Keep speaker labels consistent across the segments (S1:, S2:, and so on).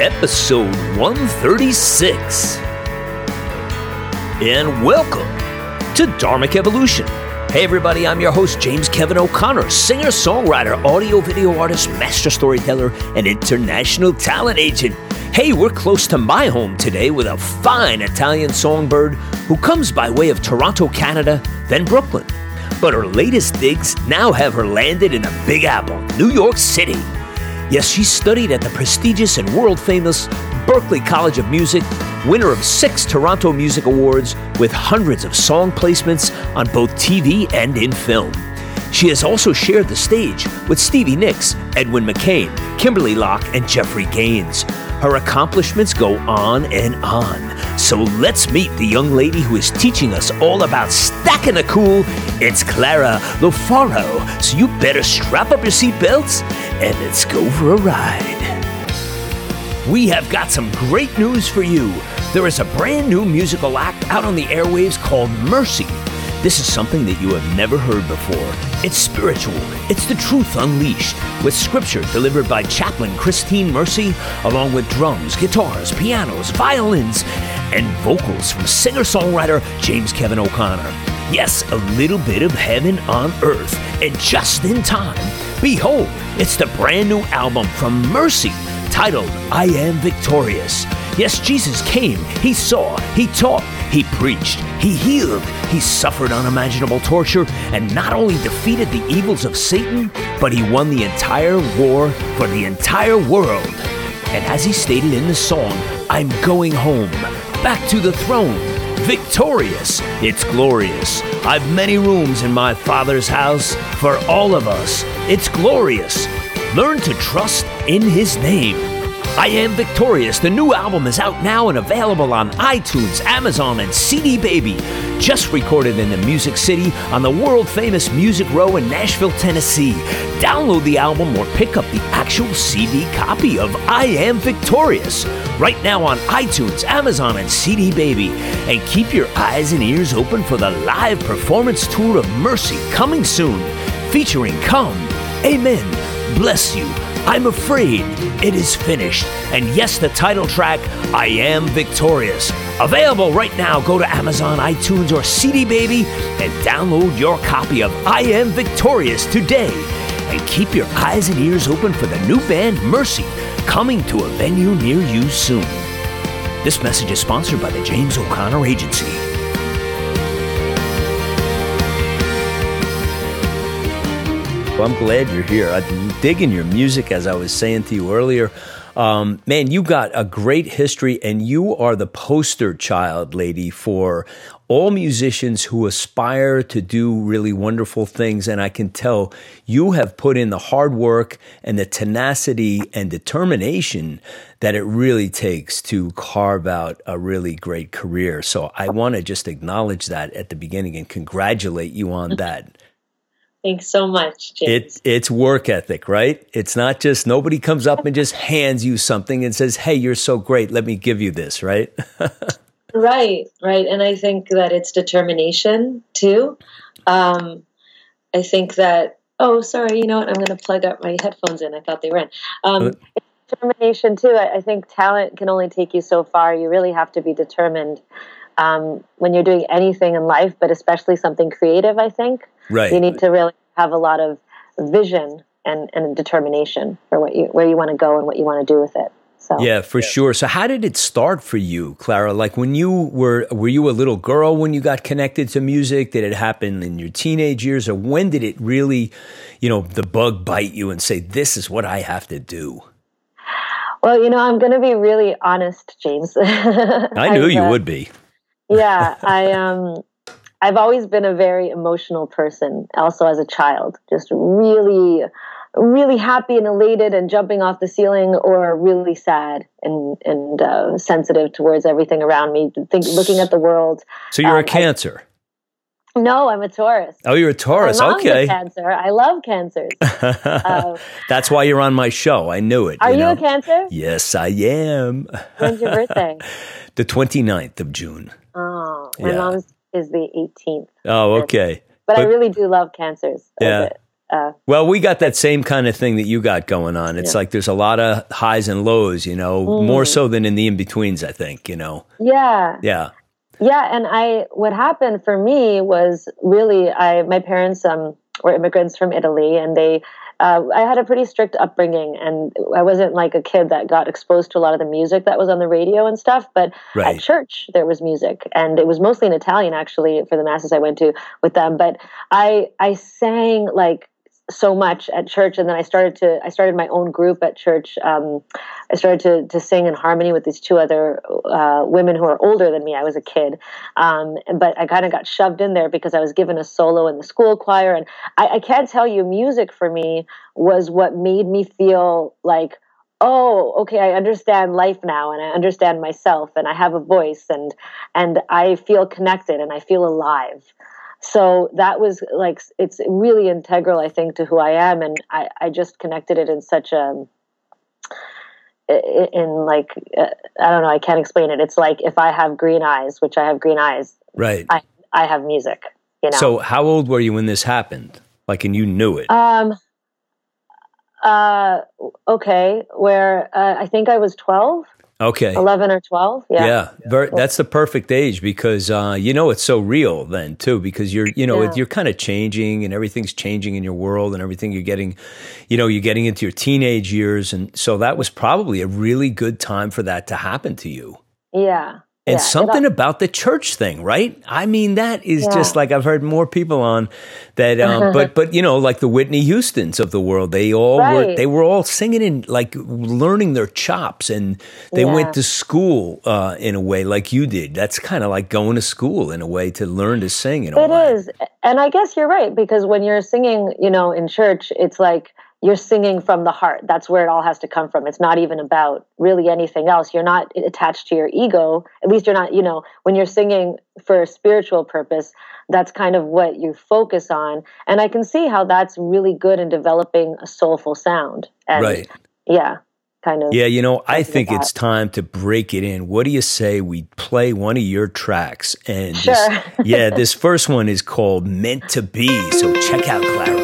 S1: episode 136. And welcome to Dharmic Evolution. Hey, everybody, I'm your host, James Kevin O'Connor, singer, songwriter, audio video artist, master storyteller, and international talent agent. Hey, we're close to my home today with a fine Italian songbird who comes by way of Toronto, Canada, then Brooklyn. But her latest digs now have her landed in a Big Apple, New York City. Yes, she studied at the prestigious and world famous Berklee College of Music, winner of six Toronto Music Awards with hundreds of song placements on both TV and in film. She has also shared the stage with Stevie Nicks, Edwin McCain, Kimberly Locke, and Jeffrey Gaines. Her accomplishments go on and on. So let's meet the young lady who is teaching us all about stacking the cool. It's Clara Lofaro. So you better strap up your seatbelts and let's go for a ride. We have got some great news for you. There is a brand new musical act out on the airwaves called Mercy. This is something that you have never heard before. It's spiritual, it's the truth unleashed, with scripture delivered by chaplain Christine Mercy, along with drums, guitars, pianos, violins, and vocals from singer songwriter James Kevin O'Connor. Yes, a little bit of heaven on earth, and just in time. Behold, it's the brand new album from Mercy titled I Am Victorious. Yes, Jesus came, He saw, He taught, He preached, He healed, He suffered unimaginable torture, and not only defeated the evils of Satan, but He won the entire war for the entire world. And as He stated in the song, I'm going home, back to the throne, victorious, it's glorious. I've many rooms in my Father's house for all of us. It's glorious. Learn to trust in His name. I Am Victorious, the new album is out now and available on iTunes, Amazon, and CD Baby. Just recorded in the Music City on the world famous Music Row in Nashville, Tennessee. Download the album or pick up the actual CD copy of I Am Victorious right now on iTunes, Amazon, and CD Baby. And keep your eyes and ears open for the live performance tour of Mercy coming soon, featuring Come, Amen, Bless You. I'm afraid it is finished. And yes, the title track, I Am Victorious. Available right now. Go to Amazon, iTunes, or CD Baby and download your copy of I Am Victorious today. And keep your eyes and ears open for the new band Mercy coming to a venue near you soon. This message is sponsored by the James O'Connor Agency. I'm glad you're here. I'm digging your music, as I was saying to you earlier. Um, man, you got a great history, and you are the poster child, lady, for all musicians who aspire to do really wonderful things. And I can tell you have put in the hard work and the tenacity and determination that it really takes to carve out a really great career. So I want to just acknowledge that at the beginning and congratulate you on that.
S2: Thanks so much, James.
S1: It, it's work ethic, right? It's not just nobody comes up and just hands you something and says, "Hey, you're so great. Let me give you this." Right?
S2: right, right. And I think that it's determination too. Um, I think that. Oh, sorry. You know what? I'm going to plug up my headphones in. I thought they were in. Um, determination too. I, I, think talent can only take you so far. You really have to be determined um, when you're doing anything in life, but especially something creative. I think.
S1: Right.
S2: You need to really have a lot of vision and, and determination for what you where you want to go and what you want to do with it. So
S1: Yeah, for yeah. sure. So how did it start for you, Clara? Like when you were were you a little girl when you got connected to music? Did it happen in your teenage years or when did it really, you know, the bug bite you and say this is what I have to do?
S2: Well, you know, I'm going to be really honest, James.
S1: I knew you uh, would be.
S2: Yeah, I um I've always been a very emotional person, also as a child, just really, really happy and elated and jumping off the ceiling, or really sad and and uh, sensitive towards everything around me, think, looking at the world.
S1: So you're um, a Cancer.
S2: No, I'm a Taurus.
S1: Oh, you're a Taurus. okay.
S2: A cancer. I love cancers.
S1: uh, That's why you're on my show. I knew it.
S2: Are you,
S1: know?
S2: a Cancer?
S1: Yes, I am.
S2: When's your birthday?
S1: the 29th of June.
S2: Oh, my yeah. mom's is the 18th.
S1: Oh, okay.
S2: But, but I really do love cancers.
S1: Yeah.
S2: Uh,
S1: well, we got that same kind of thing that you got going on. It's yeah. like there's a lot of highs and lows, you know, mm. more so than in the in betweens. I think, you know.
S2: Yeah.
S1: Yeah.
S2: Yeah, and I what happened for me was really I my parents um were immigrants from Italy, and they uh, I had a pretty strict upbringing, and I wasn't like a kid that got exposed to a lot of the music that was on the radio and stuff. But right. at church, there was music, and it was mostly in Italian actually for the masses I went to with them. But I I sang like so much at church and then i started to i started my own group at church um, i started to, to sing in harmony with these two other uh, women who are older than me. I was a kid. Um, but i kind of got shoved in there because i was given a solo in the school choir. And I, I can't tell you music for me was what made me feel like oh okay i understand life now and i understand myself and i have a voice and and i feel connected and i feel alive so that was like it's really integral i think to who i am and i, I just connected it in such a in like uh, i don't know i can't explain it. It's like if i have green eyes which i have green eyes
S1: right.
S2: I, I have music you know?
S1: So how old were you when this happened? Like and you knew it?
S2: Um uh okay where uh, i think i was 12
S1: Okay.
S2: 11 or 12. Yeah.
S1: Yeah. Very, that's the perfect age because, uh, you know, it's so real then too, because you're, you know, yeah. you're kind of changing and everything's changing in your world and everything you're getting, you know, you're getting into your teenage years. And so that was probably a really good time for that to happen to you.
S2: Yeah.
S1: And yeah, something about the church thing, right? I mean, that is yeah. just like I've heard more people on that, um, but but you know, like the Whitney Houston's of the world, they all right. were they were all singing and like learning their chops, and they yeah. went to school uh, in a way like you did. That's kind of like going to school in a way to learn to sing. In a
S2: it is, and I guess you're right because when you're singing, you know, in church, it's like you're singing from the heart. That's where it all has to come from. It's not even about really anything else. You're not attached to your ego. At least you're not, you know, when you're singing for a spiritual purpose, that's kind of what you focus on. And I can see how that's really good in developing a soulful sound. And
S1: right.
S2: Yeah. Kind of
S1: yeah, you know, I think it's time to break it in. What do you say we play one of your tracks? And
S2: sure.
S1: this, yeah, this first one is called Meant to Be. So check out Clara.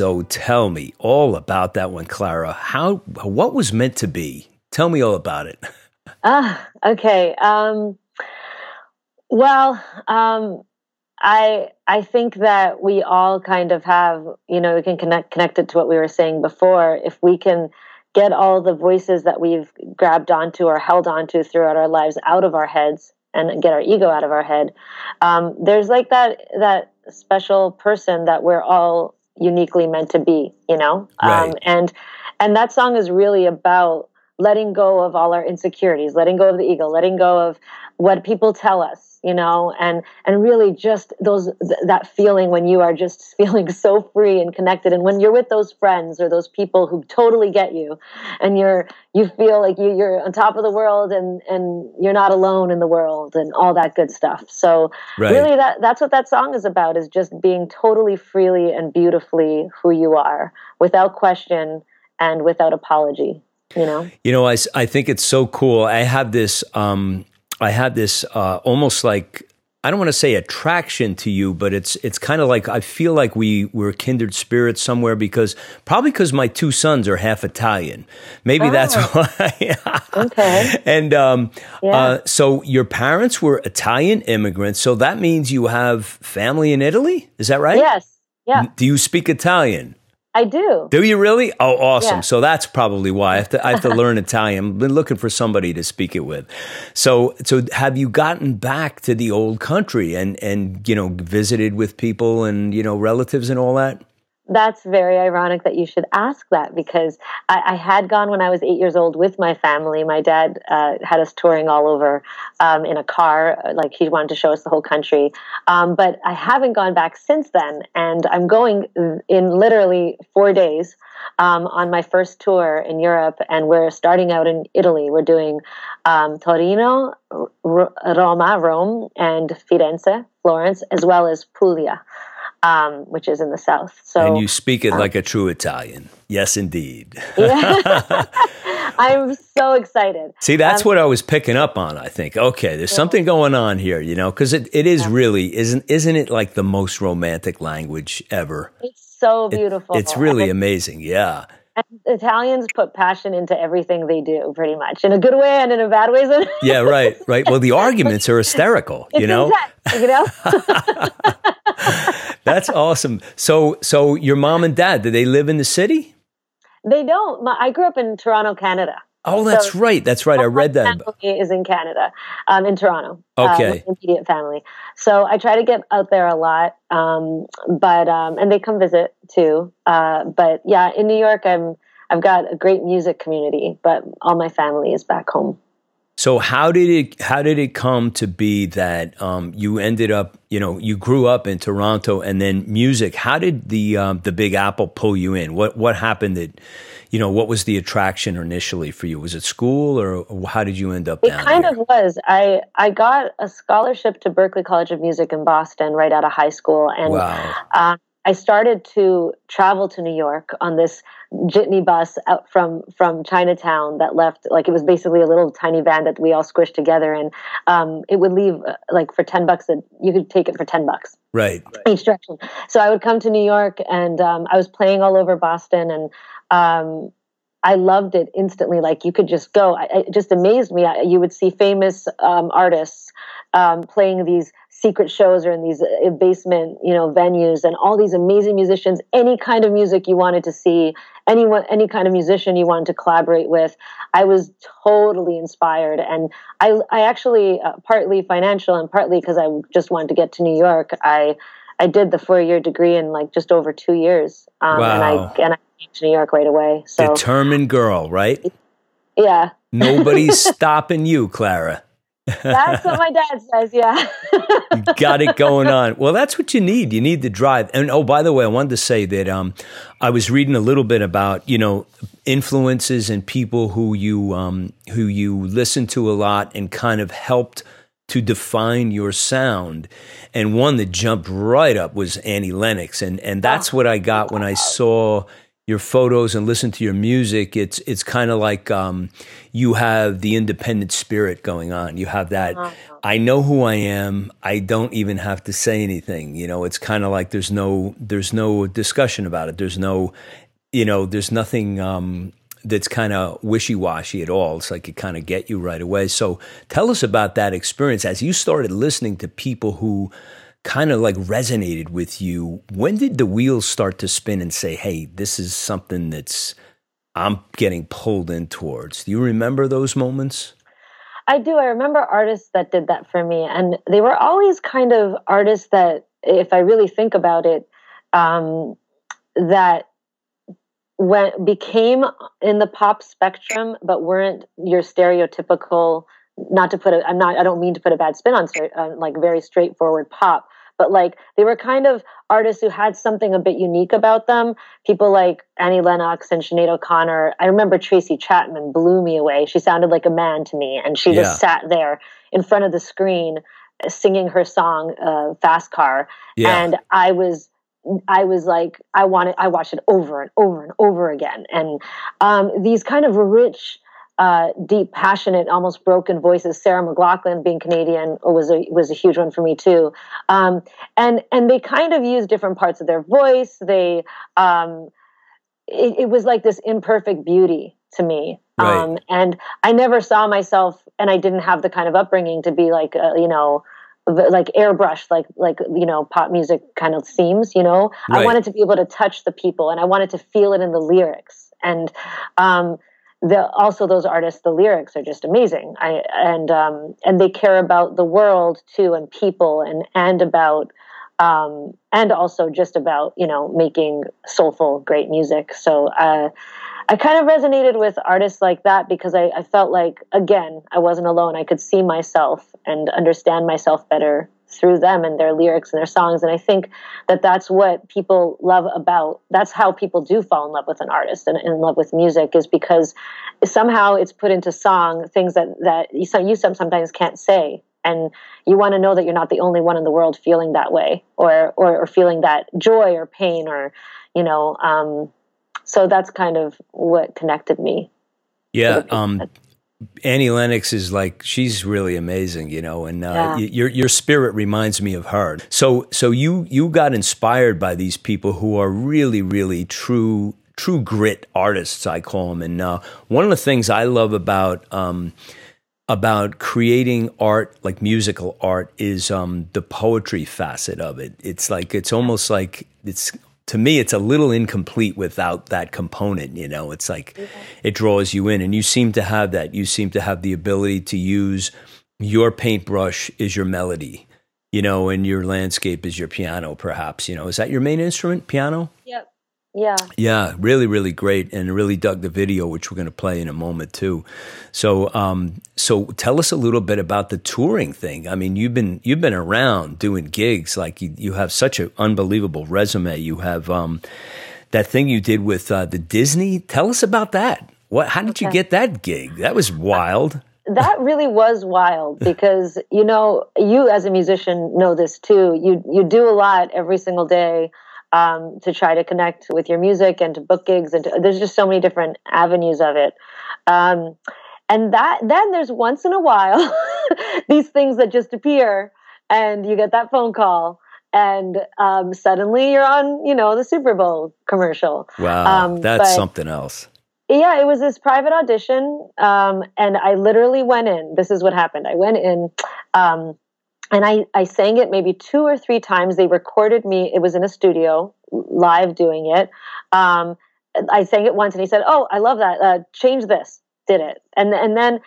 S1: So tell me all about that one, Clara. How what was meant to be? Tell me all about it.
S2: Ah, okay. Um, well, um, I I think that we all kind of have, you know, we can connect connect it to what we were saying before. If we can get all the voices that we've grabbed onto or held onto throughout our lives out of our heads and get our ego out of our head, um, there's like that that special person that we're all uniquely meant to be, you know?
S1: Right.
S2: Um, and and that song is really about letting go of all our insecurities, letting go of the ego, letting go of what people tell us, you know, and and really just those th- that feeling when you are just feeling so free and connected, and when you're with those friends or those people who totally get you, and you're you feel like you, you're on top of the world and and you're not alone in the world and all that good stuff. So
S1: Right.
S2: really, that that's what that song is about: is just being totally freely and beautifully who you are, without question and without apology. You know.
S1: You know, I, I think it's so cool. I have this, um, I have this uh, almost like I don't want to say attraction to you, but it's it's kind of like I feel like we we're kindred spirits somewhere because probably because my two sons are half Italian. Maybe that's why.
S2: Okay.
S1: and um,
S2: Yeah.
S1: uh, so your parents were Italian immigrants, so that means you have family in Italy. Is that right?
S2: Yes. Yeah,
S1: Do you speak Italian?
S2: I do.
S1: Do you really? Oh, awesome!
S2: Yeah.
S1: So that's probably why I have to. I have to learn Italian. I've been looking for somebody to speak it with. So, so have you gotten back to the old country and and you know visited with people and you know relatives and all that?
S2: That's very ironic that you should ask that because I, I had gone when I was eight years old with my family. My dad uh, had us touring all over um, in a car, uh, like he wanted to show us the whole country. Um, but I haven't gone back since then, and I'm going in literally four days um, on my first tour in Europe, and we're starting out in Italy. We're doing um, Torino, R- Roma, Rome, and Firenze, Florence, as well as Puglia um, which is in the south. So
S1: and you speak it like a true Italian. Yes, indeed.
S2: yeah. I'm so excited.
S1: See, that's what I was picking up on. I think okay, there's something going on here, you know, because it, it is really isn't isn't it like the most romantic language ever?
S2: It's so beautiful.
S1: It's really
S2: And-
S1: amazing. Yeah.
S2: and Italians put passion into everything they do, pretty much, in a good way and in a bad way.
S1: Yeah, right, right. Well, the arguments are hysterical, you know.
S2: intense, you know.
S1: That's awesome. So, so your mom and dad, do they live in the city?
S2: they don't. I grew up in Toronto, Canada.
S1: Oh, that's
S2: So-
S1: right. That's right. I read
S2: My
S1: that.
S2: family is in Canada, um, in Toronto.
S1: Okay.
S2: uh, my immediate family. So I try to get out there a lot, um, but um, and they come visit too. Uh, but yeah, in New York, I'm I've got a great music community, but all my family is back home.
S1: So, how did it? How did it come to be that um, you ended up? You know, you grew up in Toronto, and then music. How did the um, the Big Apple pull you in? What what happened? That you know, what was the attraction initially for you? Was it school, or how did you end up
S2: It kind
S1: here?
S2: of was. I I got a scholarship to Berklee College of Music in Boston right out of high school, and
S1: wow.
S2: um, I started to travel to New York on this jitney bus out from from Chinatown that left like it was basically a little tiny van that we all squished together, and um, it would leave uh, like for ten bucks. A, you could take it for ten bucks
S1: Right.
S2: each direction. So I would come to New York, and um, I was playing all over Boston, and um, I loved it instantly. Like you could just go. I, it just amazed me. I, you would see famous um, artists um, playing these secret shows or in these uh, basement, you know, venues, and all these amazing musicians. Any kind of music you wanted to see, anyone, any kind of musician you wanted to collaborate with. I was totally inspired, and I, I actually uh, partly financial and partly because I just wanted to get to New York. I I did the four year degree in like just over two years, um, and I and I came to New York right away. So
S1: Determined girl, right?
S2: yeah,
S1: Nobody's stopping you, Clara.
S2: That's what my dad says. Yeah,
S1: You got it going on. Well, that's what you need. You need the drive. And oh, by the way, I wanted to say that um, I was reading a little bit about you know influences and people who you um, who you listen to a lot and kind of helped to define your sound. And one that jumped right up was Annie Lennox, and and that's what I got when I saw your photos and listen to your music, it's it's kind of like um, you have the independent spirit going on. You have that. Uh-huh. I know who I am. I don't even have to say anything. You know, it's kind of like there's no there's no discussion about it. There's no, you know, there's nothing. Um, that's kind of wishy washy at all. It's like it kind of get you right away. So tell us about that experience as you started listening to people who kind of like resonated with you. When did the wheels start to spin and say, hey, this is something that's I'm getting pulled in towards? Do you remember those moments?
S2: I do. I remember artists that did that for me. And they were always kind of artists that, if I really think about it, um, that when became in the pop spectrum, but weren't your stereotypical. Not to put it, I'm not. I don't mean to put a bad spin on uh, like very straightforward pop, but like they were kind of artists who had something a bit unique about them. People like Annie Lennox and Sinead O'Connor. I remember Tracy Chapman blew me away. She sounded like a man to me, and she yeah. just sat there in front of the screen singing her song uh, "Fast Car," yeah. and I was I was like, I wanted, I watched it over and over and over again. And um, these kind of rich, uh, deep, passionate, almost broken voices. Sarah McLachlan, being Canadian, was a was a huge one for me too. Um, and and they kind of use different parts of their voice. They, um, it, it, was like this imperfect beauty to me. Right. Um, and I never saw myself, and I didn't have the kind of upbringing to be like, uh, you know like airbrushed like like you know pop music kind of seems you know right. i wanted to be able to touch the people and i wanted to feel it in the lyrics and um the also those artists the lyrics are just amazing i and um and they care about the world too and people and and about um and also just about you know making soulful great music so uh I kind of resonated with artists like that because I, I, felt like, again, I wasn't alone. I could see myself and understand myself better through them and their lyrics and their songs. And I think that that's what people love about, that's how people do fall in love with an artist and in love with music is because somehow it's put into song things that, that you, you sometimes can't say. And you want to know that you're not the only one in the world feeling that way or, or, or feeling that joy or pain or, you know, um, so that's kind of what connected me.
S1: Yeah. Um, Annie Lennox is like she's really amazing, you know, and uh, yeah. your your spirit reminds me of her. So so you you got inspired by these people who are really really true true grit artists, I call them. And uh, one of the things I love about um, about creating art, like musical art, is um, the poetry facet of it. It's like it's almost like it's to me it's a little incomplete without that component you know? It's like mm-hmm. it draws you in and you seem to have that. You seem to have the ability to use your paintbrush is your melody you know and your landscape is your piano perhaps you know? Is that your main instrument piano?
S2: Yep yeah.
S1: Yeah, really, really great, and really dug the video, which we're going to play in a moment too. So, um, so tell us a little bit about the touring thing. I mean, you've been you've been around doing gigs. Like you, you have such an unbelievable resume. You have um, that thing you did with uh, the Disney. Tell us about that. What? How did okay. you get that gig? That was wild.
S2: That really was wild because you know you as a musician know this too. You you do a lot every single day um, to try to connect with your music and to book gigs and to, there's just so many different avenues of it. Um, and that then there's once in a while these things that just appear and you get that phone call and um, suddenly you're on you know the super bowl commercial.
S1: Wow um, that's but, something else.
S2: Yeah it was this private audition um, and i literally went in. This is what happened. I went in um, and I, I sang it maybe two or three times. They recorded me. It was in a studio, live doing it. Um, I sang it once, and he said, "Oh, I love that. Uh, change this." Did it, and and then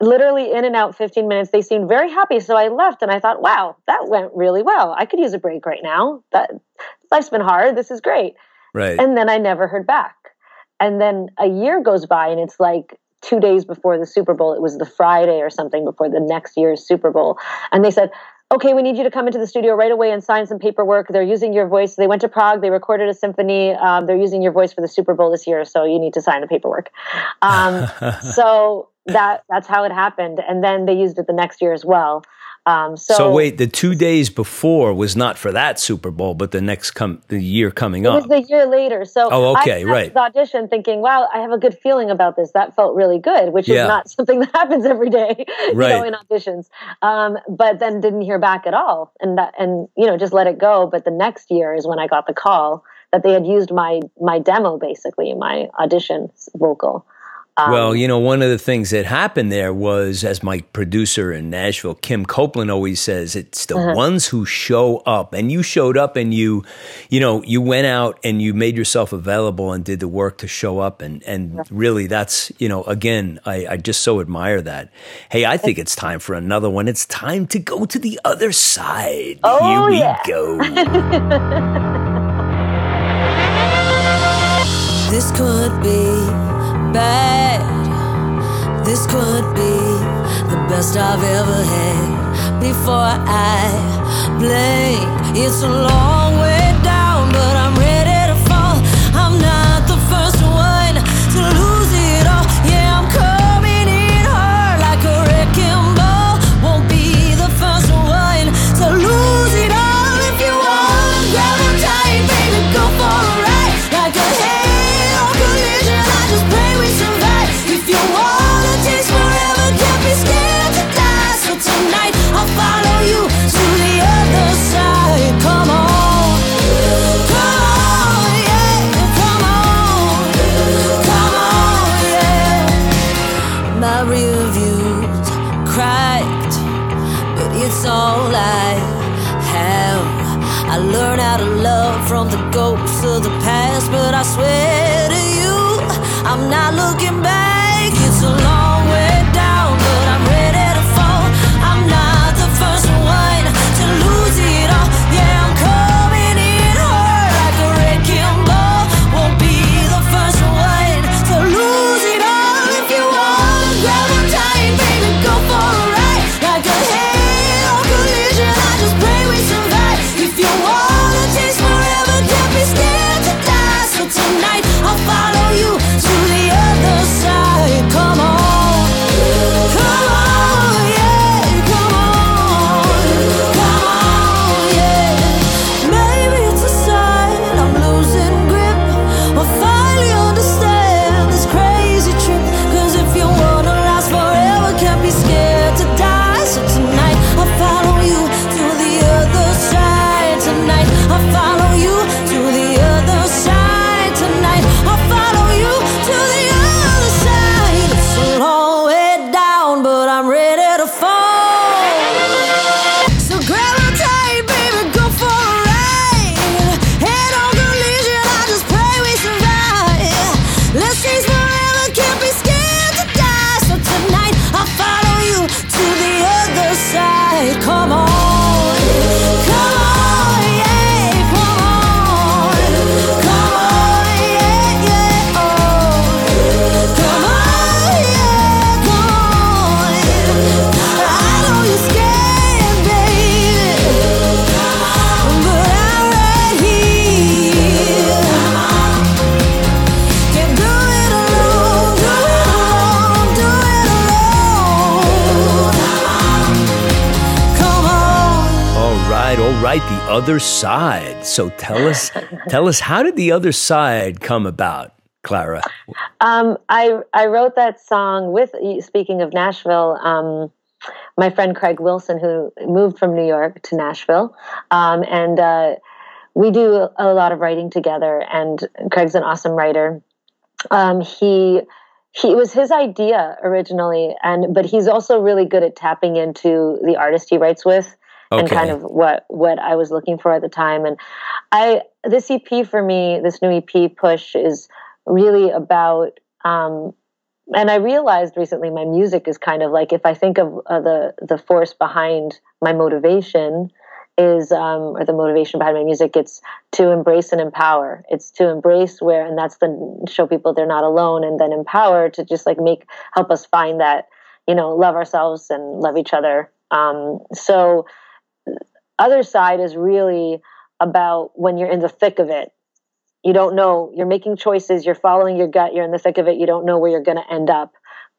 S2: literally in and out 15 minutes. They seemed very happy, so I left, and I thought, "Wow, that went really well. I could use a break right now. That life's been hard. This is great."
S1: Right.
S2: And then I never heard back. And then a year goes by, and it's like two days before the Super Bowl. It was the Friday or something before the next year's Super Bowl. And they said, okay, we need you to come into the studio right away and sign some paperwork. They're using your voice. They went to Prague. They recorded a symphony. Um, they're using your voice for the Super Bowl this year, so you need to sign the paperwork. Um, so that that's how it happened. And then they used it the next year as well. Um, so,
S1: so, wait, the two days before was not for that Super Bowl, but the next come the year coming up.
S2: It was the year later. So
S1: oh, okay, right.
S2: The audition, thinking, "Wow, I have a good feeling about this." That felt really good, which yeah. is not something that happens every day, right. you know, in auditions. Um, but then didn't hear back at all, and that, and you know, just let it go. But the next year is when I got the call that they had used my my demo, basically my audition vocal.
S1: Um, well, you know, one of the things that happened there was, as my producer in Nashville, Kim Copeland, always says, it's the uh-huh. ones who show up. And you showed up and you, you know, you went out and you made yourself available and did the work to show up. And, and really, that's, you know, again, I, I just so admire that. Hey, I think it's time for another one. It's time to go to the other side.
S2: Oh,
S1: Here we
S2: yeah.
S1: go.
S3: this could be bad. This could be the best I've ever had. Before I blink, it's a long of the other side. So
S1: tell us, tell us, how did the other side come about, Clara?
S2: Um, I I wrote that song with speaking of Nashville. Um, my friend Craig Wilson, who moved from New York to Nashville, um, and uh, we do a lot of writing together. And Craig's an awesome writer. Um, he he it was his idea originally, and but he's also really good at tapping into the artist he writes with. And kind of what what I was looking for at the time, and I this EP for me, this new EP push is really about um, and I realized recently my music is kind of like if I think of uh, the the force behind my motivation is um, or the motivation behind my music it's to embrace and empower. It's to embrace where and that's the show people they're not alone and then empower to just like make help us find that you know love ourselves and love each other. Um, so other side is really about when you're in the thick of it you don't know you're making choices you're following your gut you're in the thick of it you don't know where you're going to end up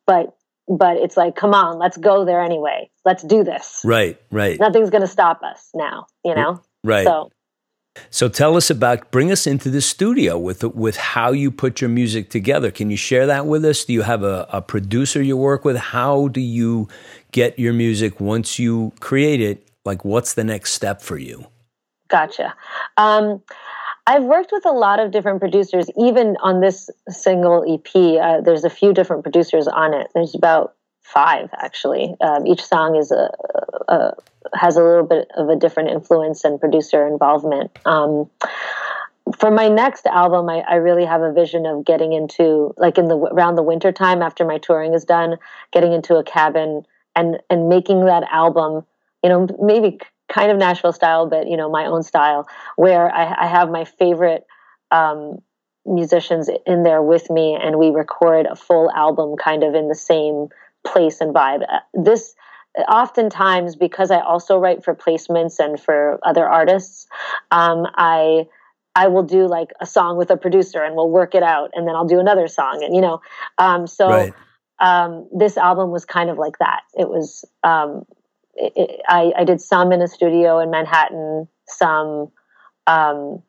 S2: but but it's like, come on, let's go there anyway. Let's do this.
S1: Right, right.
S2: Nothing's going to stop us now, you know?
S1: Right.
S2: So,
S1: So tell us about bring us into the studio with with how you put your music together. Can you share that with us? Do you have a, a producer you work with? How do you get your music once you create it? Like what's the next step for you?
S2: gotcha. Um, I've worked with a lot of different producers, even on this single EP. Uh, there's a few different producers on it. There's about five actually. Um, each song is a, a, has a little bit of a different influence and producer involvement. Um, for my next album, I, I, really have a vision of getting into like in the around the winter time after my touring is done, getting into a cabin and and making that album. You know, maybe kind of Nashville style, but you know, my own style, where I, I have my favorite um, musicians in there with me, and we record a full album, kind of in the same place and vibe. Uh, this oftentimes because I also write for placements and for other artists, um, I I will do like a song with a producer and we'll work it out, and then I'll do another song, and you know, um, so. Right. Um, this album was kind of like that. It was um, it, it, I, I, did some in a studio in Manhattan, some um,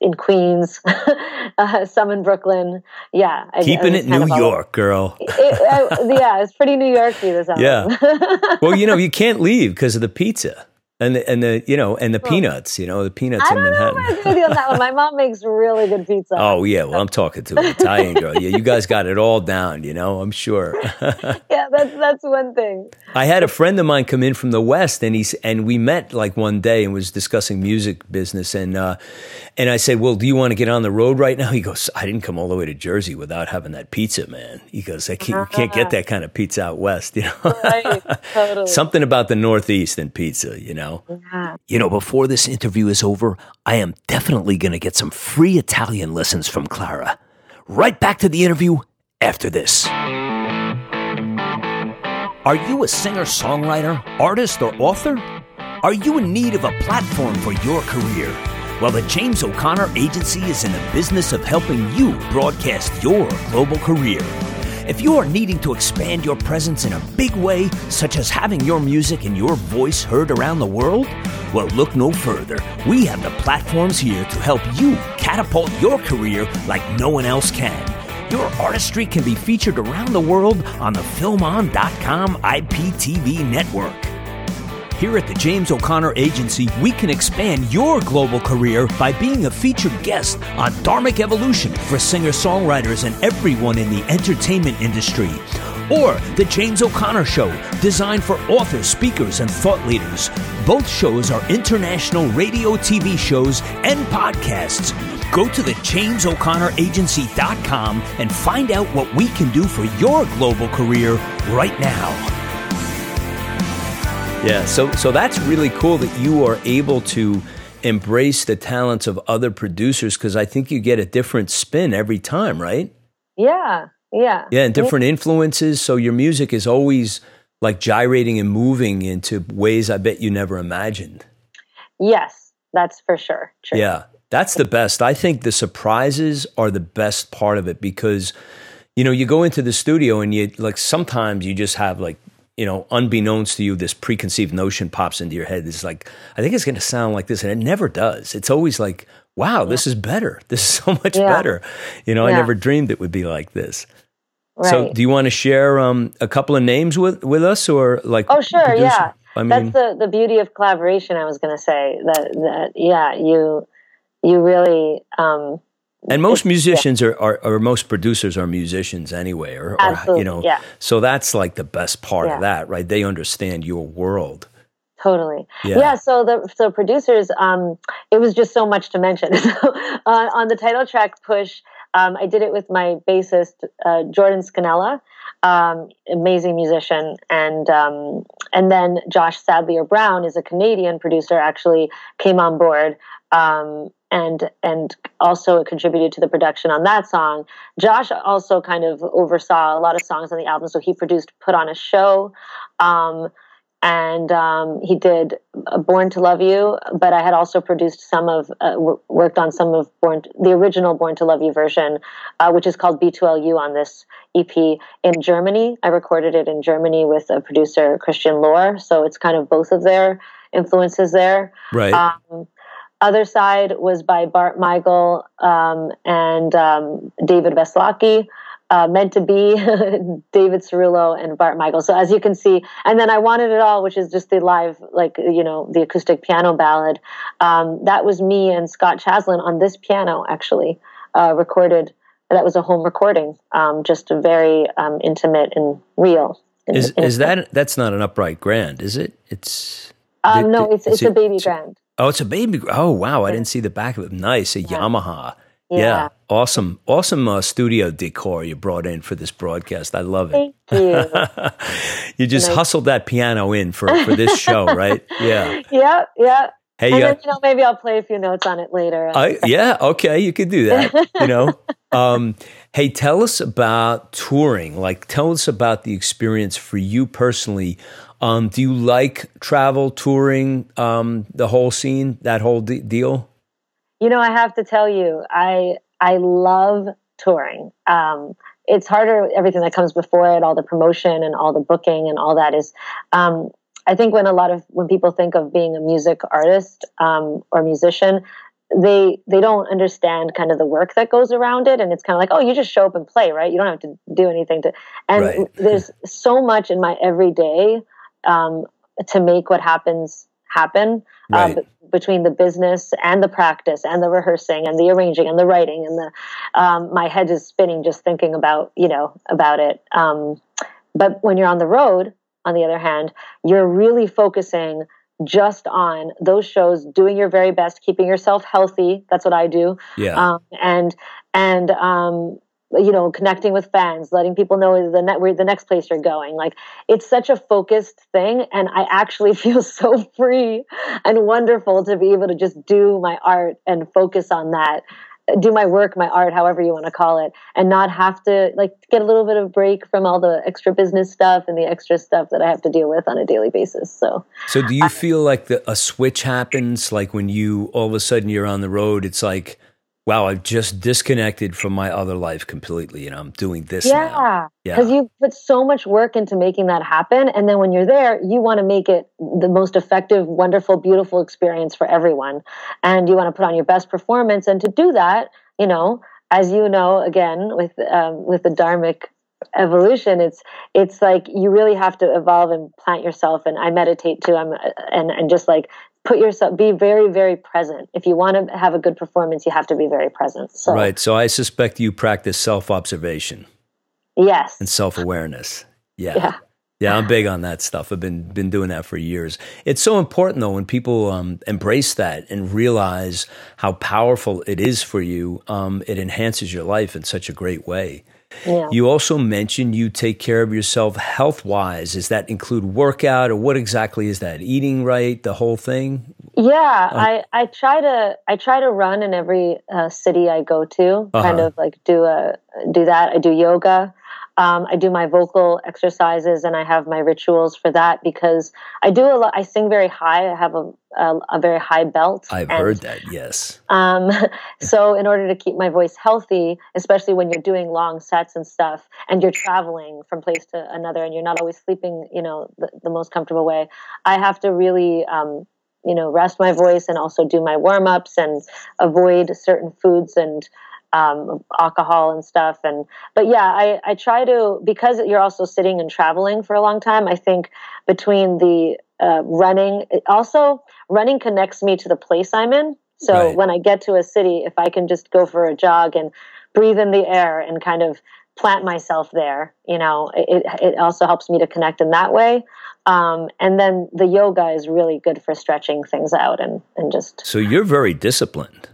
S2: in Queens, uh, some in Brooklyn. Yeah,
S1: keeping I, it New York, girl.
S2: it, I, yeah, it's pretty New Yorky. This album.
S1: Yeah. well, you know, you can't leave because of the pizza and the, and the you know and the peanuts you know the peanuts
S2: I
S1: in Manhattan.
S2: I agree with you on that one. My mom makes really good pizza.
S1: Oh yeah, well I'm talking to an Italian girl. Yeah, you guys got it all down. You know, I'm sure.
S2: yeah, that's that's one thing.
S1: I had a friend of mine come in from the west, and he's and we met like one day and was discussing music business, and uh, and I said, well, do you want to get on the road right now? He goes, I didn't come all the way to Jersey without having that pizza, man. He goes, I can't, uh-huh. can't get that kind of pizza out west. You know, right, totally. something about the Northeast and pizza. You know know. Yeah. You know, before this interview is over, I am definitely going to get some free Italian lessons from Clara. Right back to the interview after this. Are you a singer, songwriter, artist, or author? Are you in need of a platform for your career? Well, the James O'Connor Agency is in the business of helping you broadcast your global career. If you are needing to expand your presence in a big way, such as having your music and your voice heard around the world, well, look no further. We have the platforms here to help you catapult your career like no one else can. Your artistry can be featured around the world on the FilmOn.com IPTV network. Here at the James O'Connor Agency, we can expand your global career by being a featured guest on Dharmic Evolution for singer songwriters and everyone in the entertainment industry. Or The James O'Connor Show, designed for authors, speakers, and thought leaders. Both shows are international radio, TV shows, and podcasts. Go to the JamesO'ConnorAgency.com and find out what we can do for your global career right now. Yeah, so so that's really cool that you are able to embrace the talents of other producers because I think you get a different spin every time, right?
S2: Yeah, yeah,
S1: yeah, and different influences. So your music is always like gyrating and moving into ways I bet you never imagined.
S2: Yes, that's for sure.
S1: True. Yeah, that's the best. I think the surprises are the best part of it because you know you go into the studio and you like sometimes you just have like you know, unbeknownst to you, this preconceived notion pops into your head. It's like, I think it's going to sound like this. And it never does. It's always like, wow, yeah. this is better. This is so much yeah. better. You know, yeah. I never dreamed it would be like this. Right. So, do you want to share um, a couple of names with, with us or like?
S2: Oh, sure. Producer? Yeah. I mean, That's the, the beauty of collaboration. I was going to say that, that, yeah, you, you really, um,
S1: and most musicians yeah. are, are, or most producers are musicians anyway, or, or you know,
S2: yeah.
S1: so that's like the best part yeah. of that, right? They understand your world.
S2: Totally. Yeah. yeah so the so producers, um, it was just so much to mention. so, uh, on the title track, "Push," um, I did it with my bassist uh, Jordan Scannella, um, amazing musician, and um, and then Josh Sadlier Brown is a Canadian producer. Actually, came on board um, and and also contributed to the production on that song. Josh also kind of oversaw a lot of songs on the album, so he produced, put on a show. Um, and um, he did uh, Born to Love You. But I had also produced some of, uh, w- worked on some of Born, to, the original Born to Love You version, uh, which is called B2LU on this EP in Germany. I recorded it in Germany with a producer Christian Lohr, so it's kind of both of their influences there.
S1: Right. Um,
S2: other side was by Bart Michael um, and um, David Veslaki uh, meant to be David Cerullo and Bart Michael. So as you can see, and then I wanted it all, which is just the live, like you know, the acoustic piano ballad. Um, that was me and Scott Chaslin on this piano, actually uh, recorded. That was a home recording, um, just very um, intimate and real.
S1: In, is in is that that's not an upright grand, is it? It's
S2: um, no, it's it's, a baby grand.
S1: Oh, it's a baby. Oh wow, I didn't see the back of it. Nice, a yeah. Yamaha. Yeah. yeah. Awesome. Awesome uh, studio decor you brought in for this broadcast. I love
S2: it. Thank you.
S1: you just nice. hustled that piano in for, for this show, right? Yeah.
S2: Yeah. Yeah. Hey, and uh, then, you know, maybe I'll play a few notes on it later.
S1: I, yeah, okay, you could do that. You know, um, hey, tell us about touring. Like, tell us about the experience for you personally. Um, do you like travel, touring, um, the whole scene, that whole de- deal?
S2: You know, I have to tell you, I I love touring. Um, it's harder everything that comes before it, all the promotion and all the booking and all that is. Um, I think when a lot of when people think of being a music artist um, or musician, they they don't understand kind of the work that goes around it, and it's kind of like, oh, you just show up and play, right? You don't have to do anything to. And right. there's so much in my everyday um, to make what happens happen. Um, right. between the business and the practice and the rehearsing and the arranging and the writing and the um, my head is spinning just thinking about you know about it um, but when you're on the road on the other hand you're really focusing just on those shows doing your very best keeping yourself healthy that's what i do
S1: yeah
S2: um, and and um, you know connecting with fans letting people know the net where the next place you're going. Like it's such a focused thing and i actually feel so free and wonderful to be able to just do my art and focus on that do my work my art however you want to call it and not have to like get a little bit of break from all the extra business stuff and the extra stuff that i have to deal with on a daily basis so.
S1: So do you feel like the, a switch happens? Like when you all of a sudden you're on the road it's like wow, I've just disconnected from my other life completely and I'm doing this
S2: yeah.
S1: now.
S2: Yeah. Because you put so much work into making that happen. And then when you're there, you want to make it the most effective, wonderful, beautiful experience for everyone. And you want to put on your best performance. And to do that, you know, as you know, again, with um, with the dharmic evolution it's it's like you really have to evolve and plant yourself and i meditate too i'm and and just like put yourself be very very present. If you want to have a good performance you have to be very present. So
S1: right so i suspect you practice self-observation.
S2: Yes.
S1: And self-awareness. Yeah. yeah. Yeah i'm big on that stuff. I've been been doing that for years. It's so important though when people um, embrace that and realize how powerful it is for you um, it enhances your life in such a great way
S2: yeah.
S1: You also mentioned you take care of yourself health wise. Does that include workout or what exactly is that? Eating right, the whole thing?
S2: Yeah, uh, I, I try to I try to run in every uh, city I go to. Uh-huh. Kind of like do a do that. I do yoga. Um, I do my vocal exercises and I have my rituals for that because I do a lot. I sing very high. I have a, a, a very high belt.
S1: I've and, heard that, yes.
S2: Um, so, in order to keep my voice healthy, especially when you're doing long sets and stuff and you're traveling from place to another and you're not always sleeping, you know, the, the most comfortable way, I have to really. Um, you know, rest my voice and also do my warm ups and avoid certain foods and um, alcohol and stuff. And but yeah, I, I try to because you're also sitting and traveling for a long time. I think between the uh, running, also running connects me to the place I'm in. So right. when I get to a city, if I can just go for a jog and breathe in the air and kind of plant myself there, you know, it, it also helps me to connect in that way. Um, and then the yoga is really good for stretching things out and, and just.
S1: So you're very disciplined.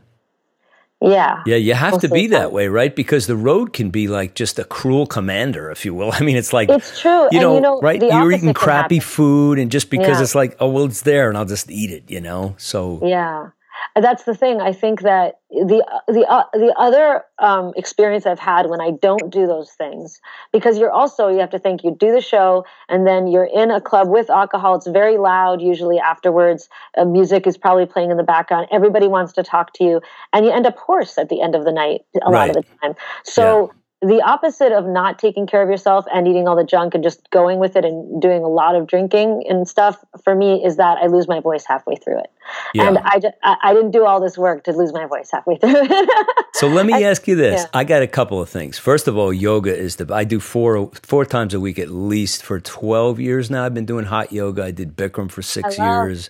S2: Yeah.
S1: Yeah, you have to be that way, right? Because the road can be like just a cruel commander, if you will. I mean, it's like
S2: it's true.
S1: You know,
S2: you know
S1: right? You're eating crappy food, and just because yeah. it's like, oh well, it's there, and I'll just eat it. You know, so
S2: yeah. That's the thing. I think that the the uh, the other um, experience I've had when I don't do those things, because you're also you have to think you do the show and then you're in a club with alcohol. It's very loud. Usually afterwards, uh, music is probably playing in the background. Everybody wants to talk to you, and you end up hoarse at the end of the night a right. lot of the time. So. Yeah the opposite of not taking care of yourself and eating all the junk and just going with it and doing a lot of drinking and stuff for me is that I lose my voice halfway through it. Yeah. And I, I didn't do all this work to lose my voice halfway through it.
S1: so let me ask you this. Yeah. I got a couple of things. First of all, yoga is the, I do four, four times a week at least for 12 years now. I've been doing hot yoga. I did Bikram for six years.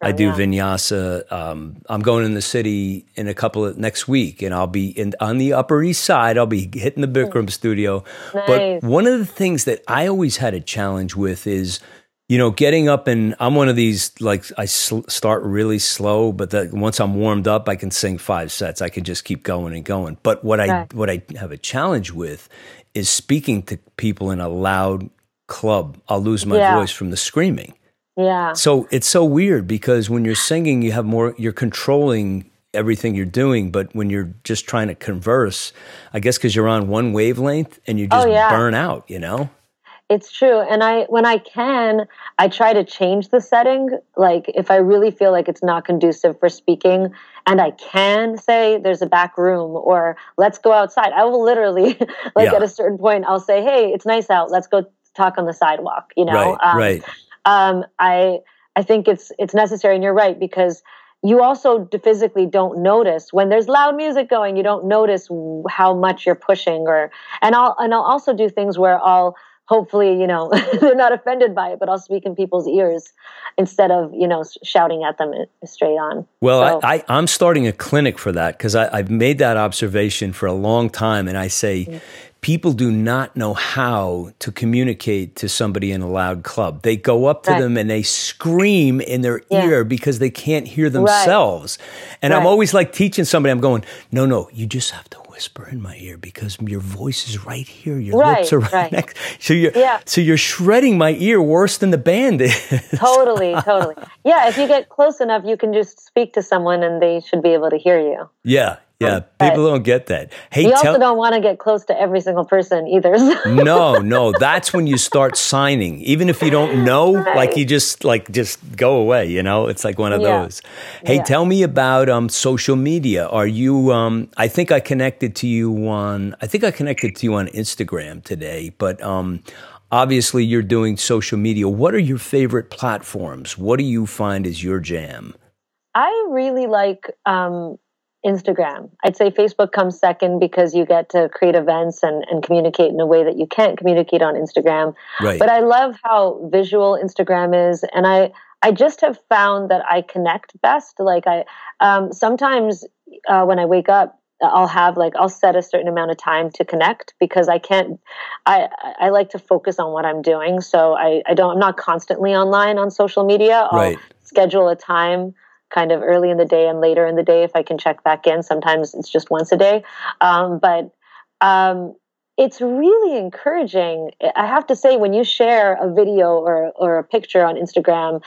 S1: I do yeah. vinyasa. Um, I'm going in the city in a couple of next week, and I'll be in on the Upper East Side. I'll be hitting the Bikram studio. Nice. But one of the things that I always had a challenge with is, you know, getting up and I'm one of these like I sl- start really slow, but that once I'm warmed up, I can sing five sets. I can just keep going and going. But what I what I have a challenge with is speaking to people in a loud club. I'll lose my yeah. voice from the screaming.
S2: Yeah.
S1: So it's so weird because when you're singing, you have more, you're controlling everything you're doing. But when you're just trying to converse, I guess because you're on one wavelength and you just oh, yeah. burn out, you know?
S2: It's true. And I, when I can, I try to change the setting. Like if I really feel like it's not conducive for speaking and I can say there's a back room or let's go outside, I will literally, like yeah. at a certain point, I'll say, hey, it's nice out. Let's go talk on the sidewalk, you know?
S1: Right, um, right
S2: um, I I think it's it's necessary, and you're right because you also physically don't notice when there's loud music going. You don't notice how much you're pushing, or and I'll and I'll also do things where I'll hopefully you know they're not offended by it but i'll speak in people's ears instead of you know shouting at them straight on
S1: well so. I, I, am starting a clinic for that because i've made that observation for a long time and i say mm-hmm people do not know how to communicate to somebody in a loud club. They go up to right. them and they scream in their yeah. ear because they can't hear themselves. Right. And right. I'm always like teaching somebody, I'm going, no, no, you just have to whisper in my ear because your voice is right here. Your lips are right, next. So you're, yeah. so you're shredding my ear worse than the band is.
S2: totally, totally. Yeah, if you get close enough, you can just speak to someone and they should be able to hear you.
S1: Yeah, yeah, people don't get that.
S2: Hey, you also don't want to get close to every single person either.
S1: no, no, that's when you start signing. Even if you don't know, right. like you just like just go away. You know, it's like one of yeah. those. Hey, yeah. tell me about um, social media. Are you? Um, I think I connected to you on. I think I connected to you on Instagram today, but. Um, obviously, you're doing social media. What are your favorite platforms? What do you find is your jam?
S2: I really like um, Instagram. I'd say Facebook comes second because you get to create events and, and communicate in a way that you can't communicate on Instagram. Right. But I love how visual Instagram is, and I I just have found that I connect best. Like I um, sometimes uh, when I wake up. I'll have like I'll set a certain amount of time to connect because I can't I I like to focus on what I'm doing so I, I don't I'm not constantly online on social media I'll right. schedule a time kind of early in the day and later in the day if I can check back in. Sometimes it's just once a day. Um, but um, it's really encouraging. I have to say, when you share a video or, or a picture on Instagram,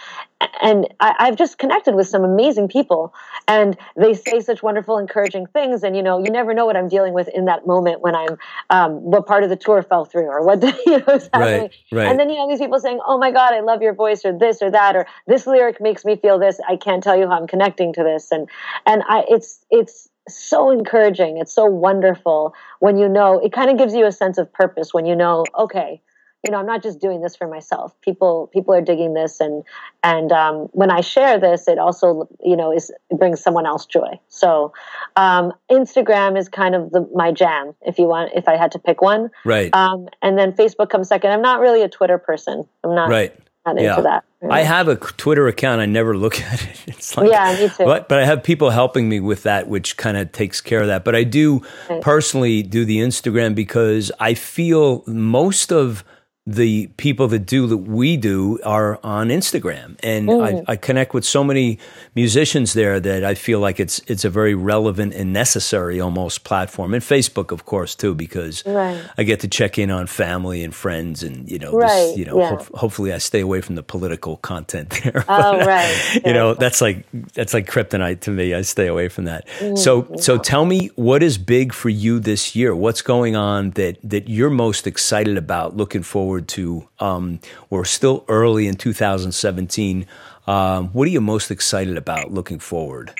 S2: and I, have just connected with some amazing people, and they say such wonderful, encouraging things. And you know, you never know what I'm dealing with in that moment when I'm um, what part of the tour fell through or what you know is happening. Right, right. And then you know these people saying, "Oh my God, I love your voice," or this or that, or this lyric makes me feel this. I can't tell you how I'm connecting to this, and and I it's it's so encouraging. It's so wonderful when you know it kind of gives you a sense of purpose when you know, okay, you know, I'm not just doing this for myself. People people are digging this, and and um, when I share this, it also you know is brings someone else joy. So um, Instagram is kind of the, my jam. If you want, if I had to pick one,
S1: right.
S2: Um, and then Facebook comes second. I'm not really a Twitter person. I'm not
S1: right
S2: not yeah. into that.
S1: I have a Twitter account. I never look at it. It's
S2: like, yeah, me too.
S1: But, but I have people helping me with that, which kind of takes care of that. But I do personally do the Instagram because I feel most of the people that do that we do are on Instagram, and mm. I, I, connect with so many musicians there that I feel like it's it's a very relevant and necessary almost platform, and Facebook, of course, too, because right. I get to check in on family and friends, and you know, right. this, you know, yeah. ho- hopefully I stay away from the political content there.
S2: oh, right.
S1: you know, that's like that's like kryptonite to me. I stay away from that. Mm. So, so tell me, what is big for you this year? What's going on that that you're most excited about, looking forward forward to? Um, we're still early in 2017. Um, what are you most excited about looking forward?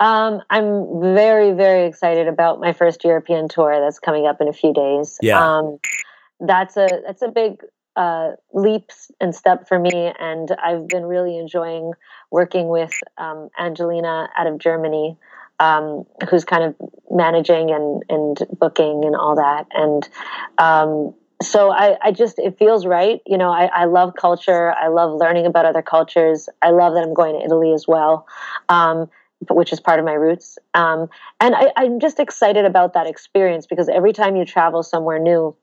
S2: Um, I'm very, very excited about my first European tour that's coming up in a few days.
S1: Yeah. Um,
S2: that's a that's a big uh, leap and step for me, and I've been really enjoying working with um, Angelina out of Germany, um, who's kind of managing and and booking and all that. And um, so I, I just it feels right you know I, I love culture. I love learning about other cultures. I love that i'm going to italy as well um, which is part of my roots. Um, and I, i'm just excited about that experience because every time you travel somewhere new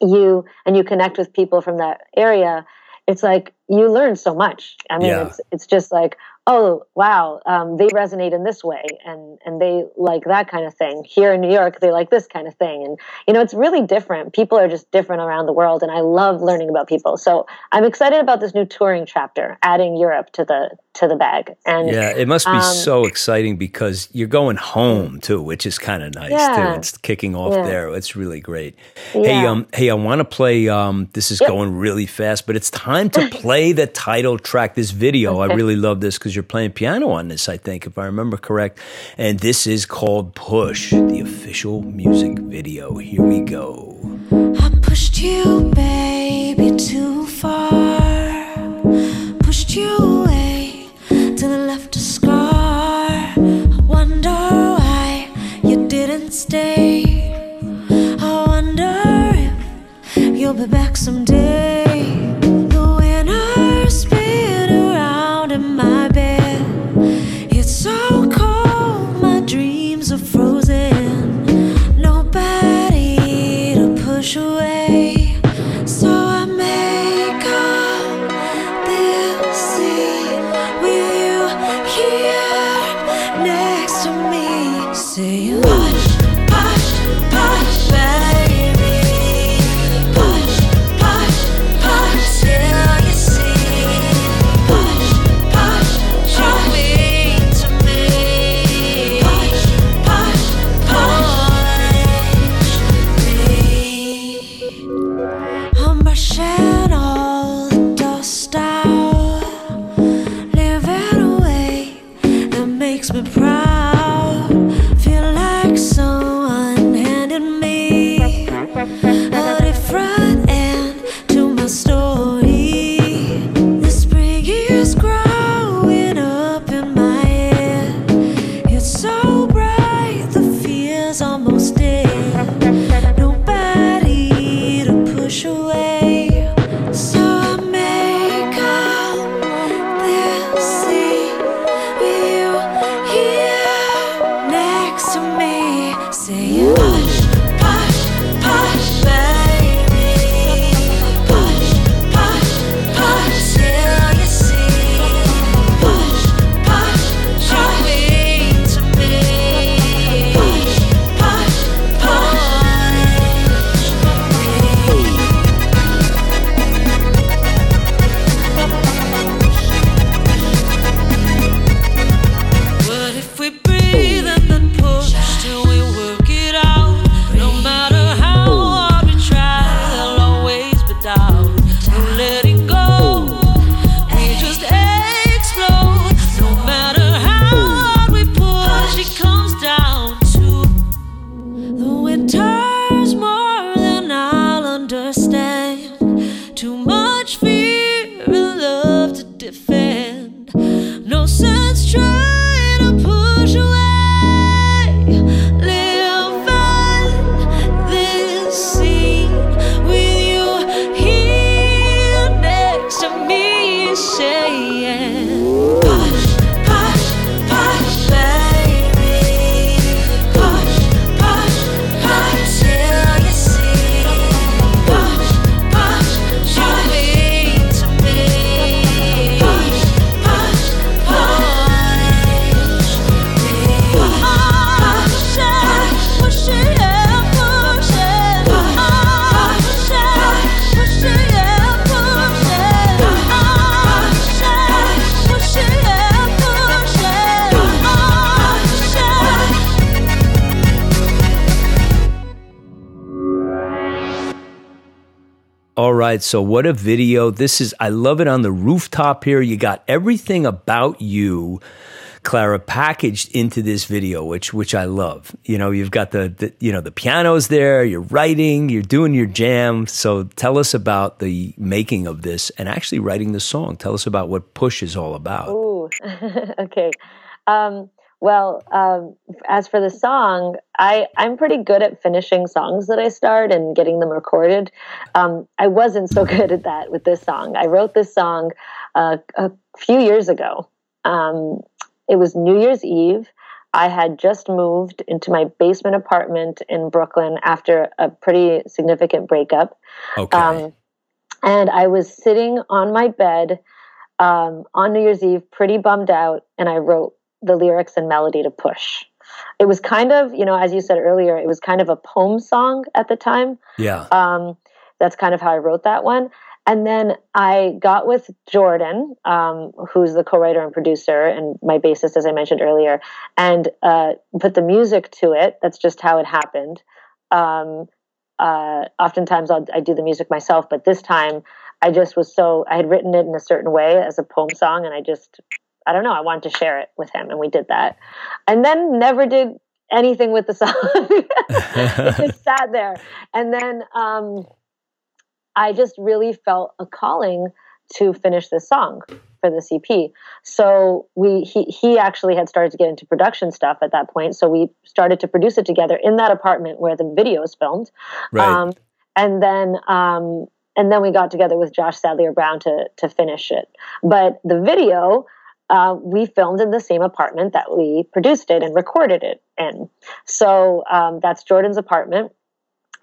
S2: you and you connect with people from that area it's like you learn so much. I mean yeah. it's it's just like oh wow um, they resonate in this way and and they like that kind of thing here in new york they like this kind of thing and you know it's really different people are just different around the world and i love learning about people so i'm excited about this new touring chapter adding europe to the to the bag and
S1: yeah it must be um, so exciting because you're going home too which is kind of nice yeah, too it's kicking off yeah. there it's really great yeah. hey um hey i want to play um this is yep. going really fast but it's time to play the title track this video okay. i really love this because you're playing piano on this, I think, if I remember correct. And this is called Push, the official music video. Here we go.
S3: I pushed you, baby, too far. Pushed you away left scar. Wonder why you didn't stay. I wonder if you'll be back someday.
S1: much fear. So, what a video. This is, I love it on the rooftop here. You got everything about you Clara packaged into this video, which which I love. You know, you've got the, the you know the pianos there. You're writing. You're doing your jam. So tell us about the making of this and actually writing the song. Tell us about what Push is all about.
S2: Ooh, okay. Um, well, um, as for the song, I, I'm pretty good at finishing songs that I start and getting them recorded. Um, I wasn't so good at that with this song. I wrote this song uh, a few years ago. Um, it was New Year's Eve. I had just moved into my basement apartment in Brooklyn after a pretty significant breakup.
S1: Okay. Um,
S2: and I was sitting on my bed um, on New Year's Eve, pretty bummed out, and I wrote the lyrics and melody to Push. It was kind of, you know, as you said earlier, it was kind of a poem song at the time.
S1: Yeah.
S2: Um, that's kind of how I wrote that one. And then I got with Jordan, um, who's the co-writer and producer and my bassist, as I mentioned earlier, and uh, put the music to it. That's just how it happened. Um, uh, oftentimes I'll, I do the music myself, but this time I just was so I had written it in a certain way as a poem song, and I just I don't know I wanted to share it with him, and we did that, and then never did anything with the song. it just sat there, and then. Um, I just really felt a calling to finish this song for the CP. So we he he actually had started to get into production stuff at that point. So we started to produce it together in that apartment where the video is filmed.
S1: Right. Um,
S2: and then um, and then we got together with Josh Sadlier Brown to to finish it. But the video uh, we filmed in the same apartment that we produced it and recorded it in. So um, that's Jordan's apartment.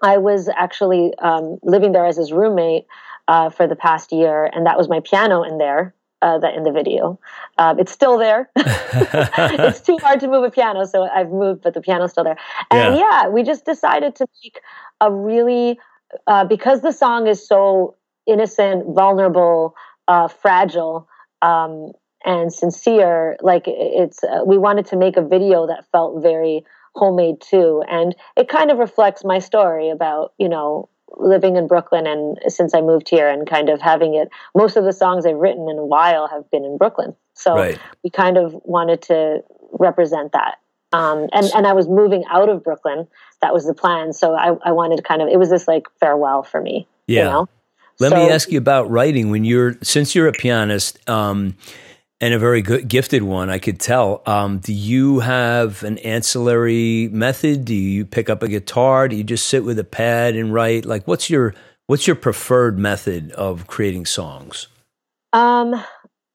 S2: I was actually um, living there as his roommate uh, for the past year, and that was my piano in there. Uh, that in the video, uh, it's still there. it's too hard to move a piano, so I've moved, but the piano's still there. And yeah, yeah we just decided to make a really uh, because the song is so innocent, vulnerable, uh, fragile. Um, and sincere like it's uh, we wanted to make a video that felt very homemade too. And it kind of reflects my story about, you know, living in Brooklyn and since I moved here and kind of having it. Most of the songs I've written in a while have been in Brooklyn. So
S1: right.
S2: we kind of wanted to represent that. Um, and, and I was moving out of Brooklyn. That was the plan. So I, I wanted to kind of, it was this like farewell for me.
S1: Yeah.
S2: You know?
S1: Let so, me ask you about writing. When you're, since you're a pianist, um, and a very good gifted one i could tell. Um, do you have an ancillary method? Do you pick up a guitar? Do you just sit with a pad and write? Like what's your what's your preferred method of creating songs?
S2: Um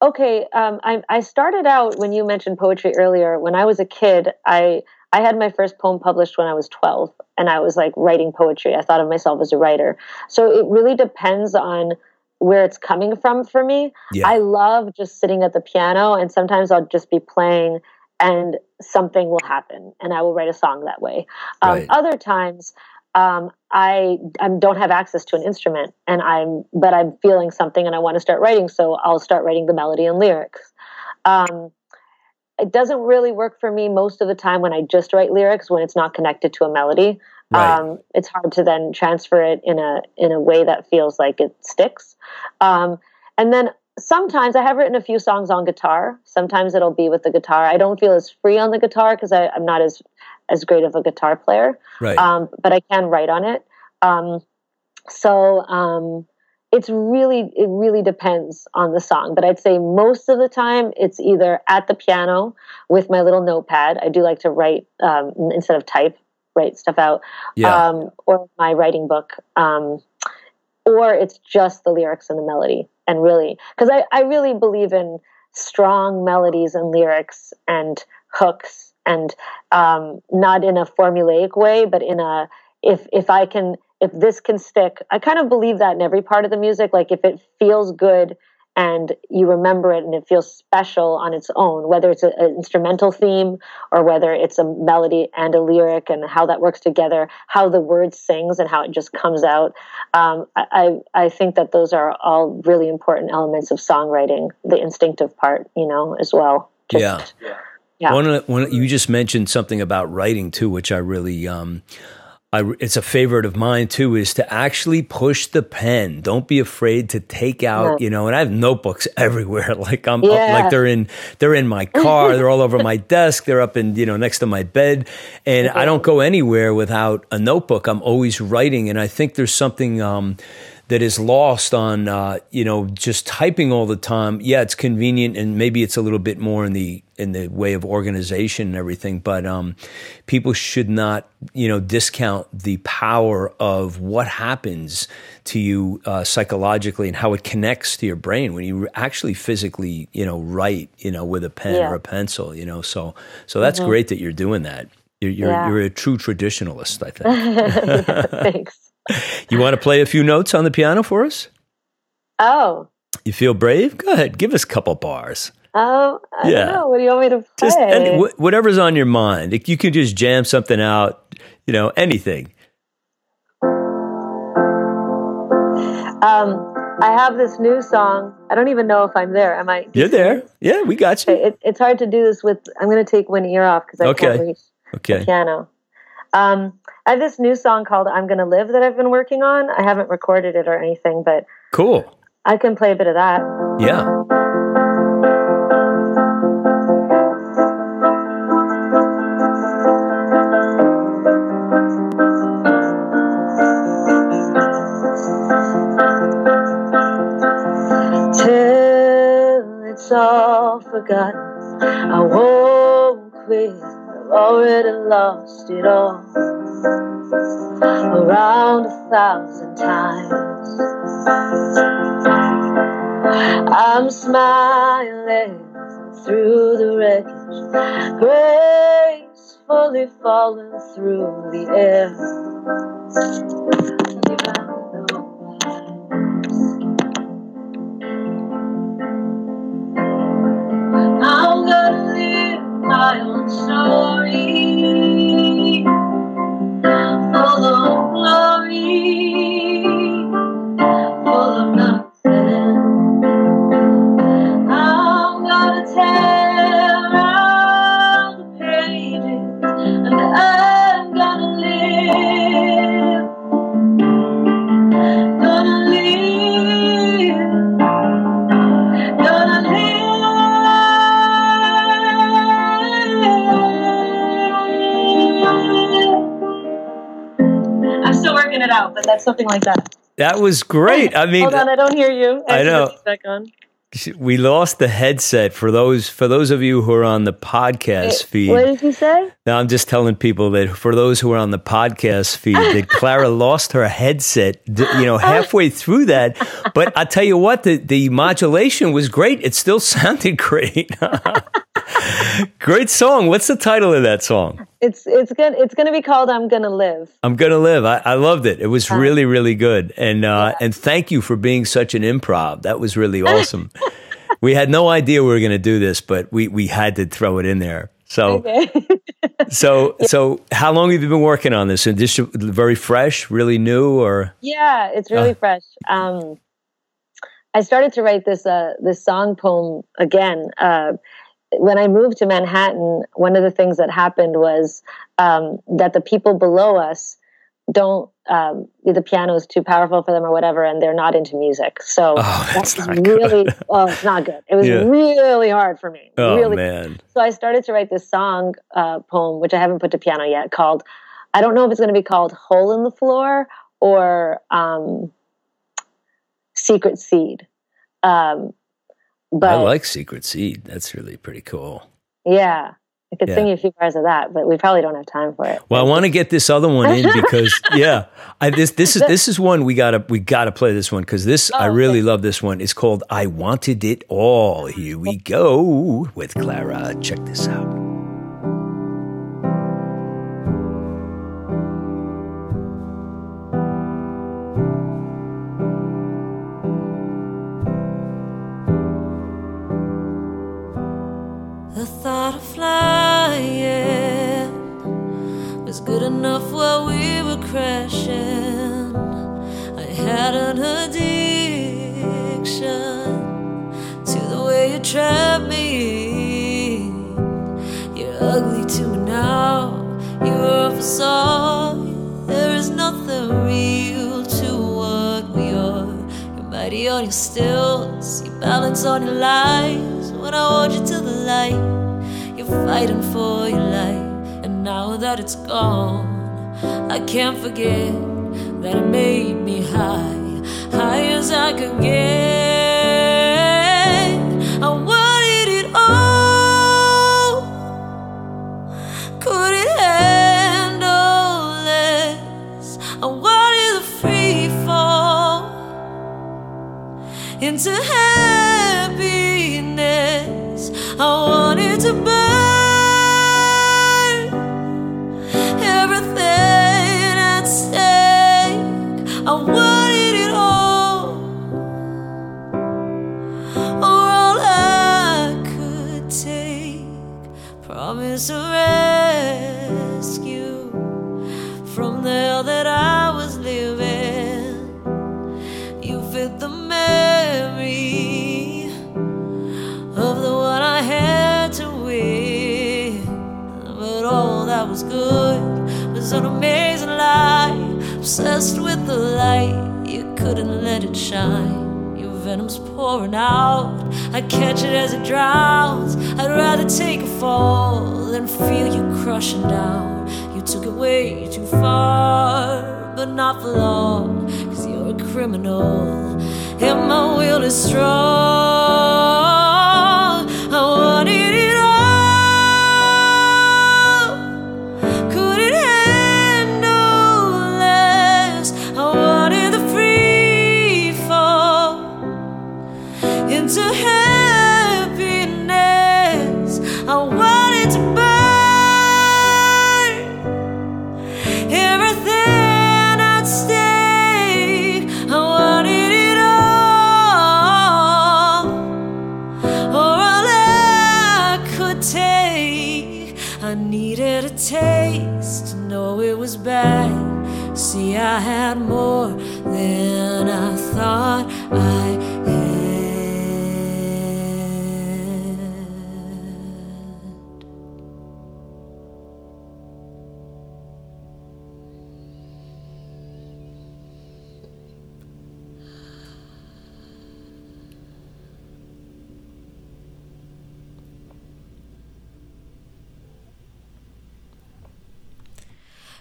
S2: okay um I, I started out when you mentioned poetry earlier when i was a kid i i had my first poem published when i was 12 and i was like writing poetry. I thought of myself as a writer. So it really depends on where it's coming from for me. Yeah. I love just sitting at the piano and sometimes I'll just be playing and something will happen and I will write a song that way. Um, right. Other times um, I, I don't have access to an instrument and I'm but I'm feeling something and I want to start writing so I'll start writing the melody and lyrics. Um, it doesn't really work for me most of the time when I just write lyrics when it's not connected to a melody. Right. Um, it's hard to then transfer it in a in a way that feels like it sticks. Um, and then sometimes I have written a few songs on guitar. Sometimes it'll be with the guitar. I don't feel as free on the guitar because I'm not as as great of a guitar player.
S1: Right.
S2: Um, but I can write on it. Um, so um, it's really it really depends on the song. But I'd say most of the time it's either at the piano with my little notepad. I do like to write um, instead of type write stuff out,
S1: yeah.
S2: um, or my writing book, um, or it's just the lyrics and the melody. And really, because I, I really believe in strong melodies and lyrics and hooks, and um, not in a formulaic way, but in a if if I can if this can stick. I kind of believe that in every part of the music. Like if it feels good and you remember it and it feels special on its own, whether it's an instrumental theme or whether it's a melody and a lyric and how that works together, how the word sings and how it just comes out. Um, I, I think that those are all really important elements of songwriting, the instinctive part, you know, as well.
S1: Just, yeah. Yeah. One, one, you just mentioned something about writing too, which I really, um, I, it's a favorite of mine too, is to actually push the pen. Don't be afraid to take out,
S2: Yeah.
S1: you know, and I have notebooks everywhere. Like I'm
S2: Yeah.
S1: like they're in, they're in my car. they're all over my desk. They're up in, you know, next to my bed. And I don't go anywhere without a notebook. I'm always writing. And I think there's something, um, that is lost on uh, you know just typing all the time. Yeah, it's convenient, and maybe it's a little bit more in the in the way of organization and everything. But um, people should not you know discount the power of what happens to you uh, psychologically and how it connects to your brain when you actually physically you know write you know with a pen
S2: Yeah.
S1: or a pencil. You know, so so that's great that you're doing that. You're you're,
S2: Yeah.
S1: you're a true traditionalist, I think.
S2: Thanks.
S1: You want to play a few notes on the piano for us?
S2: Oh,
S1: You feel brave? Go ahead, give us a couple bars.
S2: um, I
S1: Yeah.
S2: don't know. What do you want me to play?
S1: Just any, wh- whatever's on your mind. Like, You can just jam something out, you know, anything.
S2: um, I have this new song. I don't even know if I'm there. Am I?
S1: You're there. Yeah, we got you.
S2: It, it's hard to do this with. I'm going to take one ear off because I
S1: Okay.
S2: can't reach the
S1: Okay.
S2: piano. Um, I have this new song called "I'm Gonna Live" that I've been working on. I haven't recorded it or anything, but
S1: Cool.
S2: I can play a bit of that.
S1: Yeah.
S2: Till it's all forgotten, I won't quit. Already lost it all. Around a thousand times. I'm smiling through the wreckage, gracefully falling through the air. Own story, full but that's something like that.
S1: That was great. I mean,
S2: Hold on, I don't hear you.
S1: I
S2: to
S1: know.
S2: Back on.
S1: we lost the headset for those for those of you who are on the podcast feed.
S2: What did you say?
S1: Now I'm just telling people that for those who are on the podcast feed, that Clara lost her headset, you know, halfway through that. But I tell you what, the the modulation was great. It still sounded great. great song. What's the title of that song?
S2: It's it's gonna it's gonna be called "I'm Gonna Live."
S1: I'm gonna live. I, I loved it. It was really, really good. And uh, and thank you for being such an improv. That was really awesome. we had no idea we were gonna do this, but we we had to throw it in there. So
S2: Okay.
S1: so so how long have you been working on this? And this very fresh, really new, or
S2: yeah, it's really
S1: Uh.
S2: fresh. Um, I started to write this uh, this song poem again uh, when I moved to Manhattan. One of the things that happened was um, that the people below us don't um, the piano is too powerful for them or whatever, and they're not into music. So
S1: Oh, that's not good.
S2: really well, it's not good. It was
S1: Yeah.
S2: really hard for me.
S1: oh
S2: really
S1: man,
S2: So I started to write this song uh, poem, which I haven't put to piano yet, called I don't know if it's going to be called "Hole in the Floor" or um, "Secret Seed." Um, but
S1: I like Secret Seed. That's really pretty cool.
S2: yeah, I could
S1: Yeah.
S2: sing you a few bars of that, but we probably don't have time for it.
S1: Well, I want to get this other one in because yeah, I, this this is this is one we gotta we gotta play this one because this I
S2: Oh,
S1: really
S2: okay.
S1: love this one. It's called "I Wanted It All." Here we go with Clara. Check this out.
S3: crashing. I had an addiction to the way you trapped me. You're ugly to me now. You're a facade. There is nothing real to what we are. You're mighty on your stilts. You balance on your lies. When I hold you to the light, you're fighting for your life. And now that it's gone. I can't forget that it made me high, high as I could get. I wanted it all. Couldn't handle less. I wanted the free fall into happiness. Promise to rescue from the hell that I was living. You fit the memory of the one I had to win. But all that was good was an amazing lie. Obsessed with the light, you couldn't let it shine. Your venom's pouring out. I catch it as it drowns. I'd rather take a fall than feel you crushing down. You took it way too far, but not for long. Cause you're a criminal, and my will is strong. I had more than I thought I had.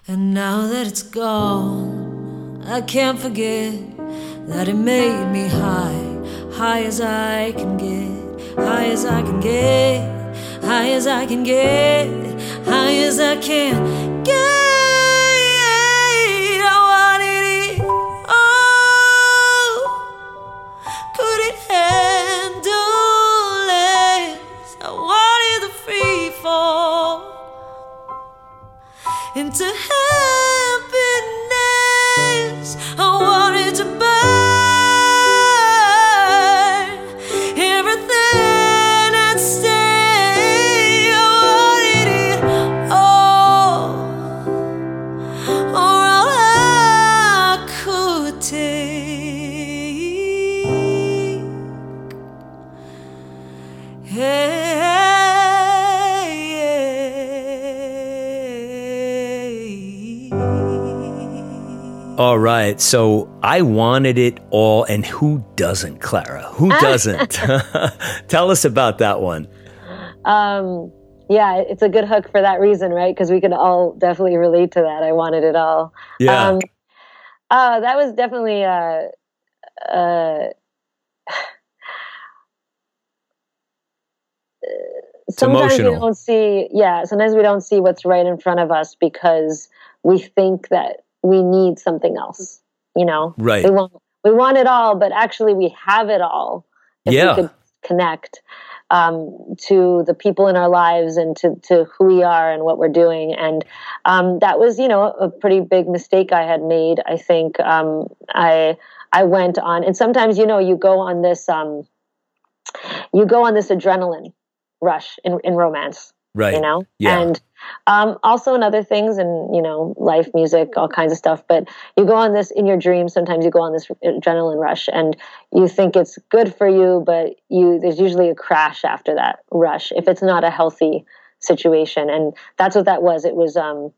S3: And now that it's gone, I can't forget that it made me high, high as I can get, high as I can get, high as I can get, high as I can get.
S1: So I wanted it all. And who doesn't, Clara? Who doesn't? Tell us about that one.
S2: Um, yeah, it's a good hook for that reason, right? Because we can all definitely relate to that. I wanted it all.
S1: Yeah.
S2: Um, uh, that was definitely uh, uh, sometimes we don't see. Yeah, sometimes we don't see what's right in front of us because we think that we need something else. You know,
S1: Right.
S2: We want we want it all, but actually we have it all. If
S1: Yeah.
S2: we could connect um, to the people in our lives and to, to who we are and what we're doing. And um, that was, you know, a pretty big mistake I had made. I think um, I I went on, and sometimes, you know, you go on this um, you go on this adrenaline rush in, in romance
S1: Right.
S2: you know
S1: Yeah.
S2: and um, also in other things and you know life music all kinds of stuff but you go on this in your dreams sometimes you go on this adrenaline rush and you think it's good for you but you there's usually a crash after that rush if it's not a healthy situation and that's what that was it was um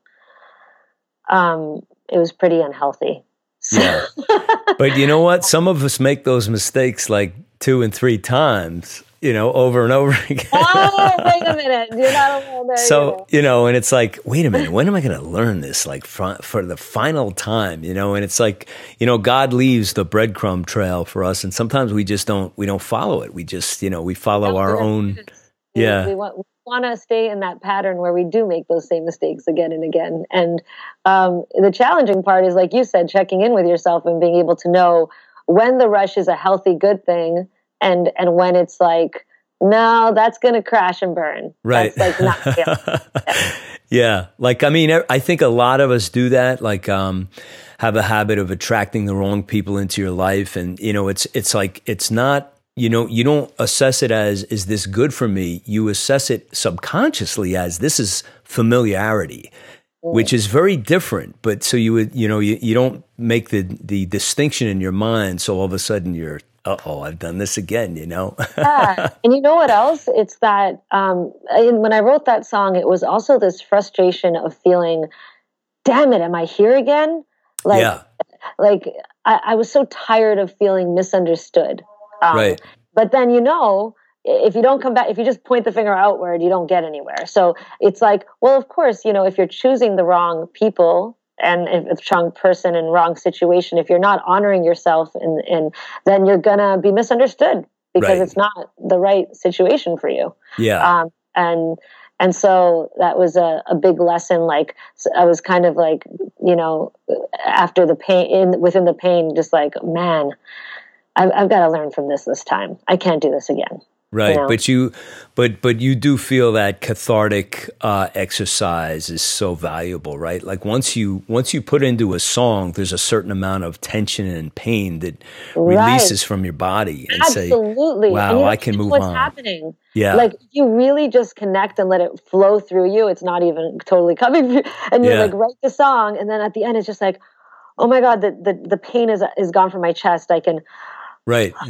S2: um it was pretty unhealthy
S1: Yeah. but you know what? Some of us make those mistakes like two and three times you know, over and over again.
S2: oh, wait a minute. You're not alone there.
S1: So, you know, and it's like, wait a minute, when am I going to learn this? Like for, for the final time, you know, and it's like, you know, God leaves the breadcrumb trail for us. And sometimes we just don't, we don't follow it. We just, you know, we follow our own. Yeah.
S2: We, we want, we want to stay in that pattern where we do make those same mistakes again and again. And um, the challenging part is, like you said, checking in with yourself and being able to know when the rush is a healthy, good thing and and when it's like no that's going to crash and burn.
S1: Right.
S2: That's like not
S1: yeah like i mean i think a lot of us do that like um have a habit of attracting the wrong people into your life and you know it's it's like it's not you know you don't assess it as is this good for me? You assess it subconsciously as this is familiarity mm. which is very different but so you would you know you, you don't make the the distinction in your mind so all of a sudden you're uh oh, I've done this again, you know?
S2: yeah. And you know what else? It's that um, when I wrote that song, it was also this frustration of feeling, damn it, am I here again? Like, yeah. like I, I was so tired of feeling misunderstood.
S1: Um, right.
S2: But then, you know, if you don't come back, if you just point the finger outward, you don't get anywhere. So it's like, well, of course, you know, if you're choosing the wrong people and if a wrong person in wrong situation if you're not honoring yourself and and then you're gonna be misunderstood because right. it's not the right situation for you.
S1: Yeah. Um,
S2: and and so that was a, a big lesson like i was kind of like you know after the pain in within the pain just like man I've, I've got to learn from this this time. I can't do this again
S1: Right, know? but you, but but you do feel that cathartic uh, exercise is so valuable, right? Like once you once you put into a song, there's a certain amount of tension and pain that right. releases from your body,
S2: and Absolutely.
S1: say, "Wow, I can move
S2: what's
S1: on."
S2: Happening?
S1: Yeah,
S2: like you really just connect and let it flow through you. It's not even totally coming, through, and you yeah. like write the song, and then at the end, it's just like, "Oh my god, the the, the pain is is gone from my chest. I can."
S1: Right. Ah,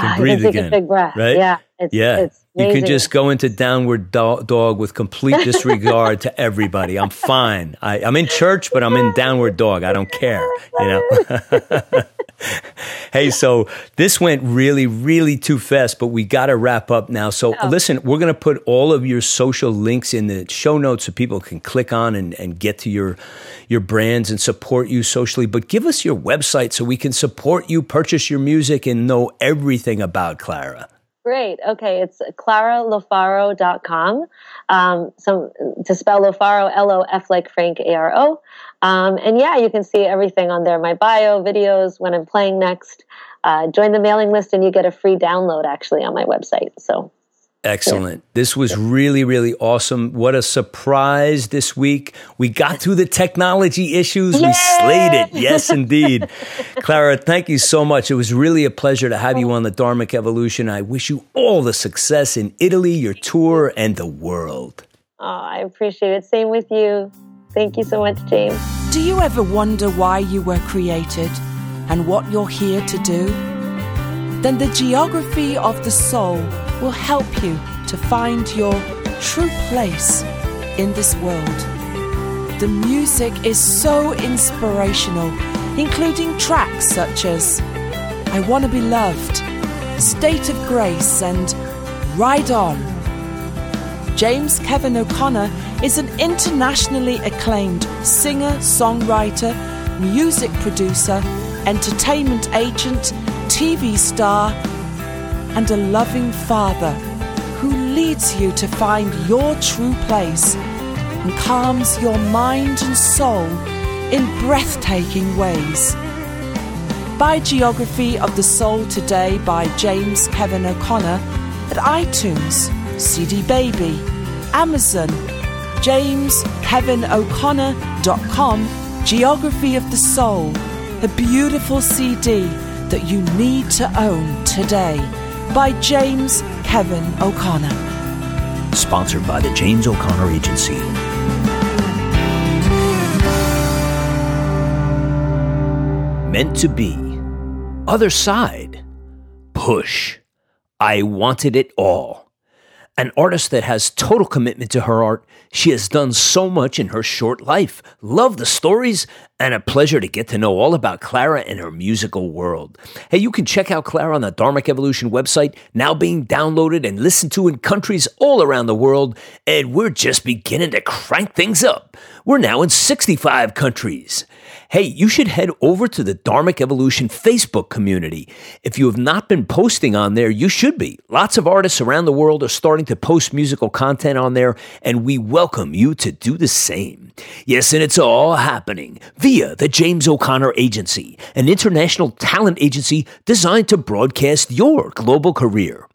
S1: can breathe
S2: can
S1: again.
S2: big breath.
S1: Right.
S2: Yeah.
S1: It's, yeah. It's you can just go into downward do- dog with complete disregard to everybody. I'm fine. I, I'm in church, but I'm in downward dog. I don't care. You know. hey, so this went really, really too fast, but we got to wrap up now. So oh. listen, we're going to put all of your social links in the show notes so people can click on and, and get to your your brands and support you socially. But give us your website so we can support you, purchase your music, and know everything about Clara.
S2: Great. Okay. It's claralofaro.com. Um, so to spell Lofaro, L O F like Frank, A R O. Um, and yeah, you can see everything on there my bio, videos, when I'm playing next. Uh, join the mailing list and you get a free download actually on my website. So
S1: Excellent. This was really, really awesome. What a surprise this week. We got through the technology issues. Yay! We slayed it. Yes, indeed. Clara, thank you so much. It was really a pleasure to have you on the Dharmic Evolution. I wish you all the success in Italy, your tour, and the world.
S2: Oh, I appreciate it. Same with you. Thank you so much, James.
S4: Do you ever wonder why you were created and what you're here to do? Then the geography of the soul will help you to find your true place in this world. The music is so inspirational, including tracks such as I Wanna Be Loved, State of Grace, and Ride On. James Kevin O'Connor is an internationally acclaimed singer, songwriter, music producer, entertainment agent, TV star, and a loving Father who leads you to find your true place and calms your mind and soul in breathtaking ways. Buy Geography of the Soul today by James Kevin O'Connor at iTunes, CD Baby, Amazon, jameskevino'connor.com, Geography of the Soul, a beautiful CD that you need to own today by James Kevin O'Connor.
S1: Sponsored by the James O'Connor Agency. Meant to be. Other side. Push. I wanted it all. An artist that has total commitment to her art, she has done so much in her short life. Love the stories and a pleasure to get to know all about Clara and her musical world. Hey, you can check out Clara on the Dharmic Evolution website, now being downloaded and listened to in countries all around the world, and we're just beginning to crank things up. We're now in 65 countries. Hey, you should head over to the Dharmic Evolution Facebook community. If you have not been posting on there, you should be. Lots of artists around the world are starting to post musical content on there, and we welcome you to do the same. Yes, and it's all happening via the James O'Connor Agency, an international talent agency designed to broadcast your global career.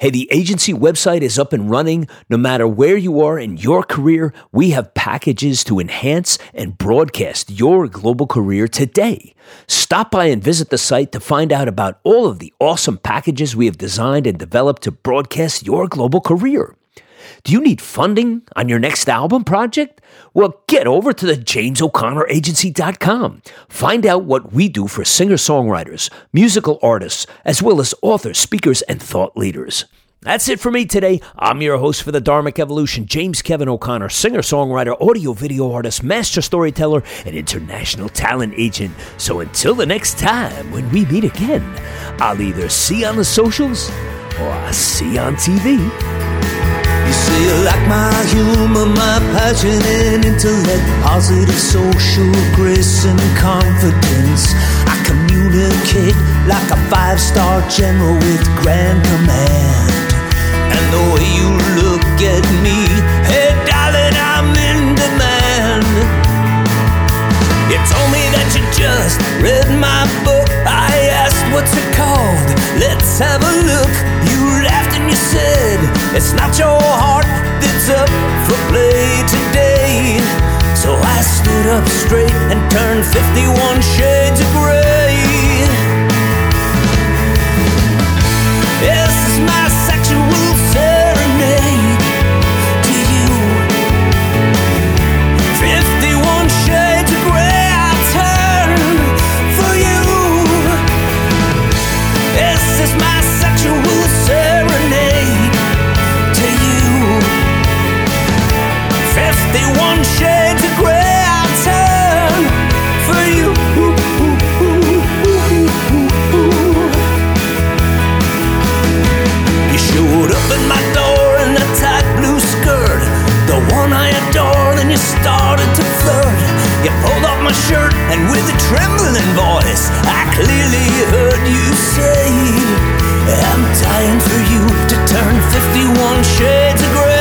S1: Hey, the agency website is up and running. No matter where you are in your career, we have packages to enhance and broadcast your global career today. Stop by and visit the site to find out about all of the awesome packages we have designed and developed to broadcast your global career. Do you need funding on your next album project? Well, get over to the JamesO'ConnorAgency.com. Find out what we do for singer songwriters, musical artists, as well as authors, speakers, and thought leaders. That's it for me today. I'm your host for the Dharmic Evolution, James Kevin O'Connor, singer songwriter, audio video artist, master storyteller, and international talent agent. So until the next time when we meet again, I'll either see you on the socials or I'll see you on TV.
S5: You say you like my humor, my passion and intellect, positive social grace and confidence. I communicate like a five star general with grand command. And the way you look at me, hey darling, I'm in demand. You told me that you just read my book. I asked, what's it called? Let's have a look. You laughed and you said, it's not your heart that's up for play today. So I stood up straight and turned 51 shades of gray. You pulled off my shirt, and with a trembling voice, I clearly heard you say, I'm dying for you to turn 51 shades of gray.